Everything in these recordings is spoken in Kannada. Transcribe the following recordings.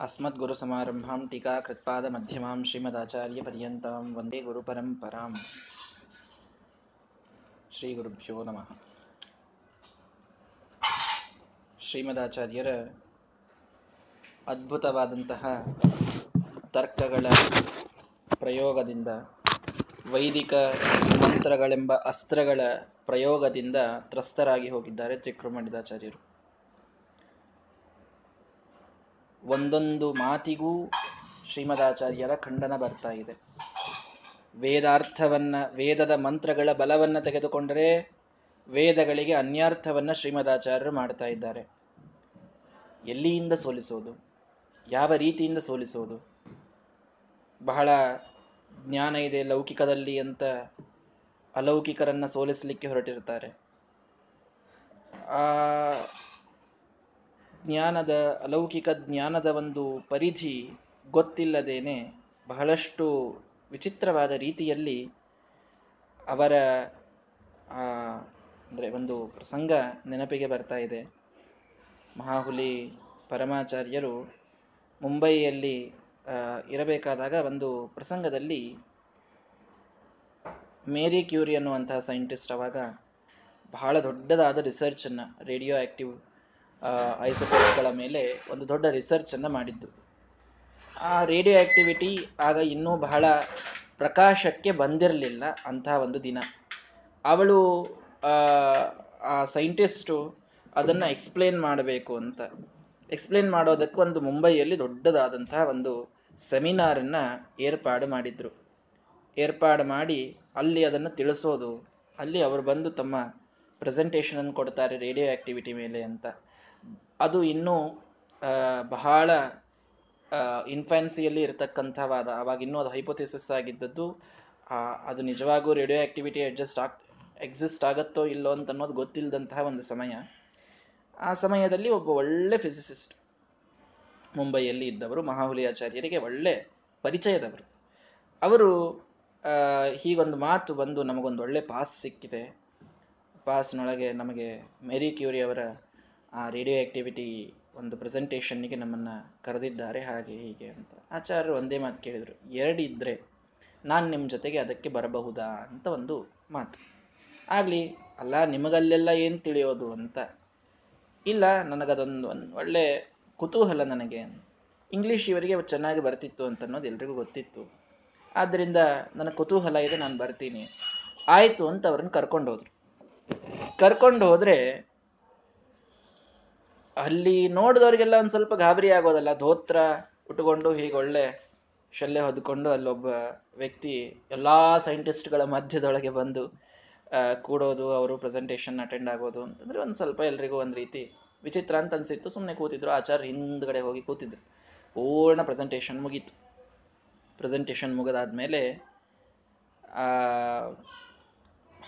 अस्मद्गुरुसमारम्भां टीकाकृत्पादमध्यमां श्रीमदाचार्यपर्यन्तां वन्दे गुरुपरम्परां ಶ್ರೀಗುರುಭ್ಯೋ ನಮಃ ಶ್ರೀಮದಾಚಾರ್ಯರ ಅದ್ಭುತವಾದಂತಹ ತರ್ಕಗಳ ಪ್ರಯೋಗದಿಂದ ವೈದಿಕ ಮಂತ್ರಗಳೆಂಬ ಅಸ್ತ್ರಗಳ ಪ್ರಯೋಗದಿಂದ ತ್ರಸ್ತರಾಗಿ ಹೋಗಿದ್ದಾರೆ ತ್ರಿಕೃಮಣಿದಾಚಾರ್ಯರು ಒಂದೊಂದು ಮಾತಿಗೂ ಶ್ರೀಮದಾಚಾರ್ಯರ ಖಂಡನ ಬರ್ತಾ ಇದೆ. ವೇದಾರ್ಥವನ್ನ, ವೇದದ ಮಂತ್ರಗಳ ಬಲವನ್ನ ತೆಗೆದುಕೊಂಡರೆ ವೇದಗಳಿಗೆ ಅನ್ಯಾರ್ಥವನ್ನ ಶ್ರೀಮದಾಚಾರ್ಯರು ಮಾಡ್ತಾ ಇದ್ದಾರೆ. ಎಲ್ಲಿಯಿಂದ ಸೋಲಿಸೋದು? ಯಾವ ರೀತಿಯಿಂದ ಸೋಲಿಸೋದು? ಬಹಳ ಜ್ಞಾನ ಇದೆ ಲೌಕಿಕದಲ್ಲಿ ಅಂತ ಅಲೌಕಿಕರನ್ನ ಸೋಲಿಸಲಿಕ್ಕೆ ಹೊರಟಿರ್ತಾರೆ. ಆ ಜ್ಞಾನದ, ಅಲೌಕಿಕ ಜ್ಞಾನದ ಒಂದು ಪರಿಧಿ ಗೊತ್ತಿಲ್ಲದೇನೆ ಬಹಳಷ್ಟು ವಿಚಿತ್ರವಾದ ರೀತಿಯಲ್ಲಿ ಅವರ ಅಂದರೆ ಒಂದು ಪ್ರಸಂಗ ನೆನಪಿಗೆ ಬರ್ತಾ ಇದೆ. ಮಹಾಹುಲಿ ಪರಮಾಚಾರ್ಯರು ಮುಂಬೈಯಲ್ಲಿ ಇರಬೇಕಾದಾಗ ಒಂದು ಪ್ರಸಂಗದಲ್ಲಿ ಮೇರಿ ಕ್ಯೂರಿ ಅನ್ನುವಂತಹ ಸೈಂಟಿಸ್ಟ್ ಅವಾಗ ಬಹಳ ದೊಡ್ಡದಾದ ರಿಸರ್ಚನ್ನು, ರೇಡಿಯೋ ಆಕ್ಟಿವ್ ಐಸೋಟೋಪ್ಗಳ ಮೇಲೆ ಒಂದು ದೊಡ್ಡ ರಿಸರ್ಚ್ ಅನ್ನ ಮಾಡಿದ್ದು. ಆ ರೇಡಿಯೋ ಆಕ್ಟಿವಿಟಿ ಆಗ ಇನ್ನೂ ಬಹಳ ಪ್ರಕಾಶಕ್ಕೆ ಬಂದಿರಲಿಲ್ಲ ಅಂತಹ ಒಂದು ದಿನ. ಅವಳು, ಆ ಸೈಂಟಿಸ್ಟು ಅದನ್ನ ಎಕ್ಸ್ಪ್ಲೇನ್ ಮಾಡಬೇಕು ಅಂತ. ಎಕ್ಸ್ಪ್ಲೇನ್ ಮಾಡೋದಕ್ಕೆ ಒಂದು ಮುಂಬೈಯಲ್ಲಿ ದೊಡ್ಡದಾದಂತಹ ಒಂದು ಸೆಮಿನಾರನ್ನು ಏರ್ಪಾಡು ಮಾಡಿದ್ರು. ಏರ್ಪಾಡು ಮಾಡಿ ಅಲ್ಲಿ ಅದನ್ನು ತಿಳಿಸೋದು, ಅಲ್ಲಿ ಅವರು ಬಂದು ತಮ್ಮ ಪ್ರೆಸೆಂಟೇಷನ್ ಅನ್ನು ಕೊಡ್ತಾರೆ ರೇಡಿಯೋ ಆಕ್ಟಿವಿಟಿ ಮೇಲೆ ಅಂತ. ಅದು ಇನ್ನೂ ಬಹಳ ಇನ್ಫ್ಯಾನ್ಸಿಯಲ್ಲಿ ಇರತಕ್ಕಂಥವಾದ, ಅವಾಗ ಇನ್ನೂ ಅದು ಹೈಪೋಥಿಸಿಸ್ ಆಗಿದ್ದದ್ದು ಅದು ನಿಜವಾಗೂ ರೇಡಿಯೋ ಆಕ್ಟಿವಿಟಿ ಅಡ್ಜಸ್ಟ್ ಆಗ್ ಎಕ್ಸಿಸ್ಟ್ ಆಗತ್ತೋ ಇಲ್ಲೋ ಅಂತ ಅನ್ನೋದು ಗೊತ್ತಿಲ್ಲದಂತಹ ಒಂದು ಸಮಯ. ಆ ಸಮಯದಲ್ಲಿ ಒಬ್ಬ ಒಳ್ಳೆ ಫಿಸಿಸಿಸ್ಟ್ ಮುಂಬೈಯಲ್ಲಿ ಇದ್ದವರು, ಮಹಾಹುಲಿ ಆಚಾರ್ಯರಿಗೆ ಒಳ್ಳೆ ಪರಿಚಯದವರು. ಅವರು ಹೀಗೊಂದು ಮಾತು ಬಂದು ನಮಗೊಂದು ಒಳ್ಳೆ ಪಾಸ್ ಸಿಕ್ಕಿದೆ. ಪಾಸ್ನೊಳಗೆ ನಮಗೆ ಮೇರಿ ಕ್ಯೂರಿ ಅವರ ಆ ರೇಡಿಯೋ ಆಕ್ಟಿವಿಟಿ ಒಂದು ಪ್ರೆಸೆಂಟೇಷನ್ನಿಗೆ ನಮ್ಮನ್ನು ಕರೆದಿದ್ದಾರೆ, ಹಾಗೆ ಹೀಗೆ ಅಂತ. ಆಚಾರ್ಯರು ಒಂದೇ ಮಾತು ಕೇಳಿದರು ಎರಡಿದ್ರೆ ನಾನು ನಿಮ್ಮ ಜೊತೆಗೆ ಅದಕ್ಕೆ ಬರಬಹುದಾ ಅಂತ ಒಂದು ಮಾತು. ಆಗಲಿ, ಅಲ್ಲ, ನಿಮಗಲ್ಲೆಲ್ಲ ಏನು ತಿಳಿಯೋದು ಅಂತ? ಇಲ್ಲ, ನನಗದೊಂದು ಒಂದು ಒಳ್ಳೆ ಕುತೂಹಲ ನನಗೆ. ಇಂಗ್ಲೀಷ್ ಇವರಿಗೆ ಚೆನ್ನಾಗಿ ಬರ್ತಿತ್ತು ಅಂತ ಅನ್ನೋದು ಎಲ್ರಿಗೂ ಗೊತ್ತಿತ್ತು. ಆದ್ದರಿಂದ ನನ್ನ ಕುತೂಹಲ ಇದೆ, ನಾನು ಬರ್ತೀನಿ. ಆಯಿತು ಅಂತ ಅವ್ರನ್ನ ಕರ್ಕೊಂಡು ಹೋದರು ಕರ್ಕೊಂಡು ಹೋದ್ರೆ ಅಲ್ಲಿ ನೋಡಿದವ್ರಿಗೆಲ್ಲ ಒಂದು ಸ್ವಲ್ಪ ಗಾಬರಿ ಆಗೋದಲ್ಲ. ಧೋತ್ರ ಉಟ್ಕೊಂಡು ಹೀಗೆ ಒಳ್ಳೆ ಶಲ್ಯ ಹೊದ್ಕೊಂಡು ಅಲ್ಲೊಬ್ಬ ವ್ಯಕ್ತಿ ಎಲ್ಲಾ ಸೈಂಟಿಸ್ಟ್ಗಳ ಮಧ್ಯದೊಳಗೆ ಬಂದು ಕೂಡೋದು, ಅವರು ಪ್ರೆಸೆಂಟೇಷನ್ ಅಟೆಂಡ್ ಆಗೋದು ಅಂತಂದ್ರೆ ಒಂದು ಸ್ವಲ್ಪ ಎಲ್ರಿಗೂ ಒಂದು ರೀತಿ ವಿಚಿತ್ರ ಅಂತ ಅನ್ಸಿತ್ತು. ಸುಮ್ಮನೆ ಕೂತಿದ್ರು. ಆಚಾರ್ಯ ಹಿಂದ್ಗಡೆ ಹೋಗಿ ಕೂತಿದ್ರು. ಪೂರ್ಣ ಪ್ರೆಸೆಂಟೇಷನ್ ಮುಗೀತು. ಪ್ರೆಸೆಂಟೇಷನ್ ಮುಗಿದಾದ್ಮೇಲೆ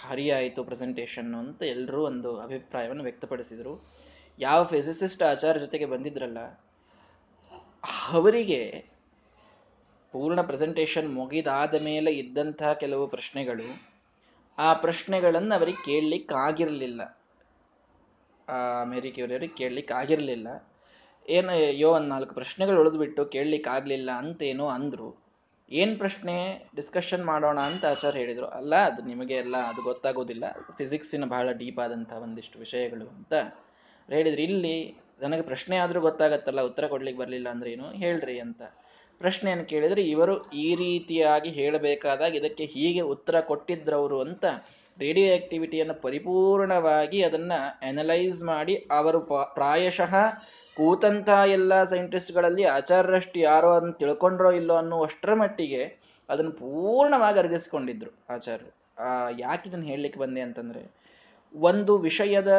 ಹರಿಯಾಯಿತು ಪ್ರೆಸೆಂಟೇಷನ್ ಅಂತ ಎಲ್ಲರೂ ಒಂದು ಅಭಿಪ್ರಾಯವನ್ನು ವ್ಯಕ್ತಪಡಿಸಿದರು. ಯಾವ ಫಿಸಿಸಿಸ್ಟ್ ಆಚಾರ ಜೊತೆಗೆ ಬಂದಿದ್ರಲ್ಲ, ಅವರಿಗೆ ಪೂರ್ಣ ಪ್ರೆಸೆಂಟೇಷನ್ ಮುಗಿದಾದ ಮೇಲೆ ಇದ್ದಂತಹ ಕೆಲವು ಪ್ರಶ್ನೆಗಳು, ಆ ಪ್ರಶ್ನೆಗಳನ್ನು ಅವರಿಗೆ ಕೇಳಲಿಕ್ಕೆ ಆಗಿರಲಿಲ್ಲ ಆ ಅಮೇರಿಕೆಯವರಿಗೆ ಕೇಳಲಿಕ್ಕೆ ಆಗಿರಲಿಲ್ಲ ಏನು ಯೋ ಒಂದು ನಾಲ್ಕು ಪ್ರಶ್ನೆಗಳು ಉಳಿದ್ಬಿಟ್ಟು ಕೇಳಲಿಕ್ಕೆ ಆಗಲಿಲ್ಲ ಅಂತೇನೋ ಅಂದರು. ಏನು ಪ್ರಶ್ನೆ ಡಿಸ್ಕಷನ್ ಮಾಡೋಣ ಅಂತ ಆಚಾರ್ಯ ಹೇಳಿದರು. ಅಲ್ಲ, ಅದು ನಿಮಗೆ ಎಲ್ಲ ಅದು ಗೊತ್ತಾಗೋದಿಲ್ಲ. ಫಿಸಿಕ್ಸಿನ ಬಹಳ ಡೀಪ್ ಆದಂಥ ಒಂದಿಷ್ಟು ವಿಷಯಗಳು ಅಂತ. ಹೇಳಿದ್ರಿ, ಇಲ್ಲಿ ನನಗೆ ಪ್ರಶ್ನೆ ಆದರೂ ಗೊತ್ತಾಗತ್ತಲ್ಲ, ಉತ್ತರ ಕೊಡ್ಲಿಕ್ಕೆ ಬರಲಿಲ್ಲ ಅಂದ್ರೆ ಏನು? ಹೇಳ್ರಿ ಅಂತ. ಪ್ರಶ್ನೆಯನ್ನು ಕೇಳಿದ್ರೆ, ಇವರು ಈ ರೀತಿಯಾಗಿ ಹೇಳಬೇಕಾದಾಗ ಇದಕ್ಕೆ ಹೀಗೆ ಉತ್ತರ ಕೊಟ್ಟಿದ್ರವರು ಅಂತ ರೇಡಿಯೋ ಆಕ್ಟಿವಿಟಿಯನ್ನು ಪರಿಪೂರ್ಣವಾಗಿ ಅದನ್ನ ಅನಲೈಸ್ ಮಾಡಿ ಅವರು ಪ್ರಾಯಶಃ ಕೂತಂತಹ ಎಲ್ಲ ಸೈಂಟಿಸ್ಟ್ಗಳಲ್ಲಿ ಆಚಾರ್ಯರಷ್ಟು ಯಾರೋ ಅದನ್ನು ತಿಳ್ಕೊಂಡ್ರೋ ಇಲ್ಲೋ ಅನ್ನುವಷ್ಟರ ಮಟ್ಟಿಗೆ ಅದನ್ನು ಪೂರ್ಣವಾಗಿ ಅರಗಿಸ್ಕೊಂಡಿದ್ರು ಆಚಾರ್ಯರು. ಯಾಕೆ ಇದನ್ನು ಹೇಳಲಿಕ್ಕೆ ಬಂದೆ ಅಂತಂದರೆ, ಒಂದು ವಿಷಯದ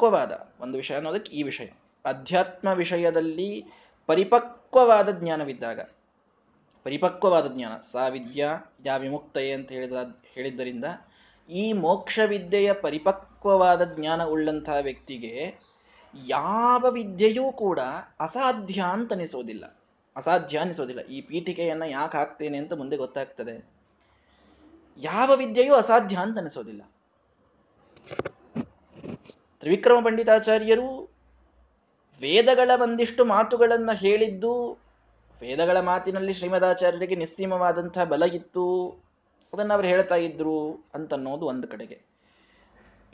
ಪರಿಪಕ್ವವಾದ ಒಂದು ವಿಷಯ ಅನ್ನೋದಕ್ಕೆ ಈ ವಿಷಯ. ಅಧ್ಯಾತ್ಮ ವಿಷಯದಲ್ಲಿ ಪರಿಪಕ್ವವಾದ ಜ್ಞಾನವಿದ್ದಾಗ, ಪರಿಪಕ್ವವಾದ ಜ್ಞಾನ, ಸಾ ವಿದ್ಯಾ ಯಾ ವಿಮುಕ್ತಯೇ ಅಂತ ಹೇಳಿದ ಹೇಳಿದ್ದರಿಂದ ಈ ಮೋಕ್ಷ ವಿದ್ಯೆಯ ಪರಿಪಕ್ವವಾದ ಜ್ಞಾನ ಉಳ್ಳಂತಹ ವ್ಯಕ್ತಿಗೆ ಯಾವ ವಿದ್ಯೆಯೂ ಕೂಡ ಅಸಾಧ್ಯ ಅಂತ ಅನಿಸೋದಿಲ್ಲ. ಅಸಾಧ್ಯ ಅನಿಸೋದಿಲ್ಲ. ಈ ಪೀಠಿಕೆಯನ್ನ ಯಾಕೆ ಹಾಕ್ತೇನೆ ಅಂತ ಮುಂದೆ ಗೊತ್ತಾಗ್ತದೆ. ಯಾವ ವಿದ್ಯೆಯೂ ಅಸಾಧ್ಯ ಅಂತ ಅನಿಸೋದಿಲ್ಲ. ತ್ರಿವಿಕ್ರಮ ಪಂಡಿತಾಚಾರ್ಯರು ವೇದಗಳ ಒಂದಿಷ್ಟು ಮಾತುಗಳನ್ನು ಹೇಳಿದ್ದು, ವೇದಗಳ ಮಾತಿನಲ್ಲಿ ಶ್ರೀಮದಾಚಾರ್ಯರಿಗೆ ನಿಸ್ಸೀಮವಾದಂತಹ ಬಲ ಇತ್ತು. ಅದನ್ನು ಅವರು ಹೇಳ್ತಾ ಇದ್ರು ಅಂತನ್ನೋದು ಒಂದು ಕಡೆಗೆ.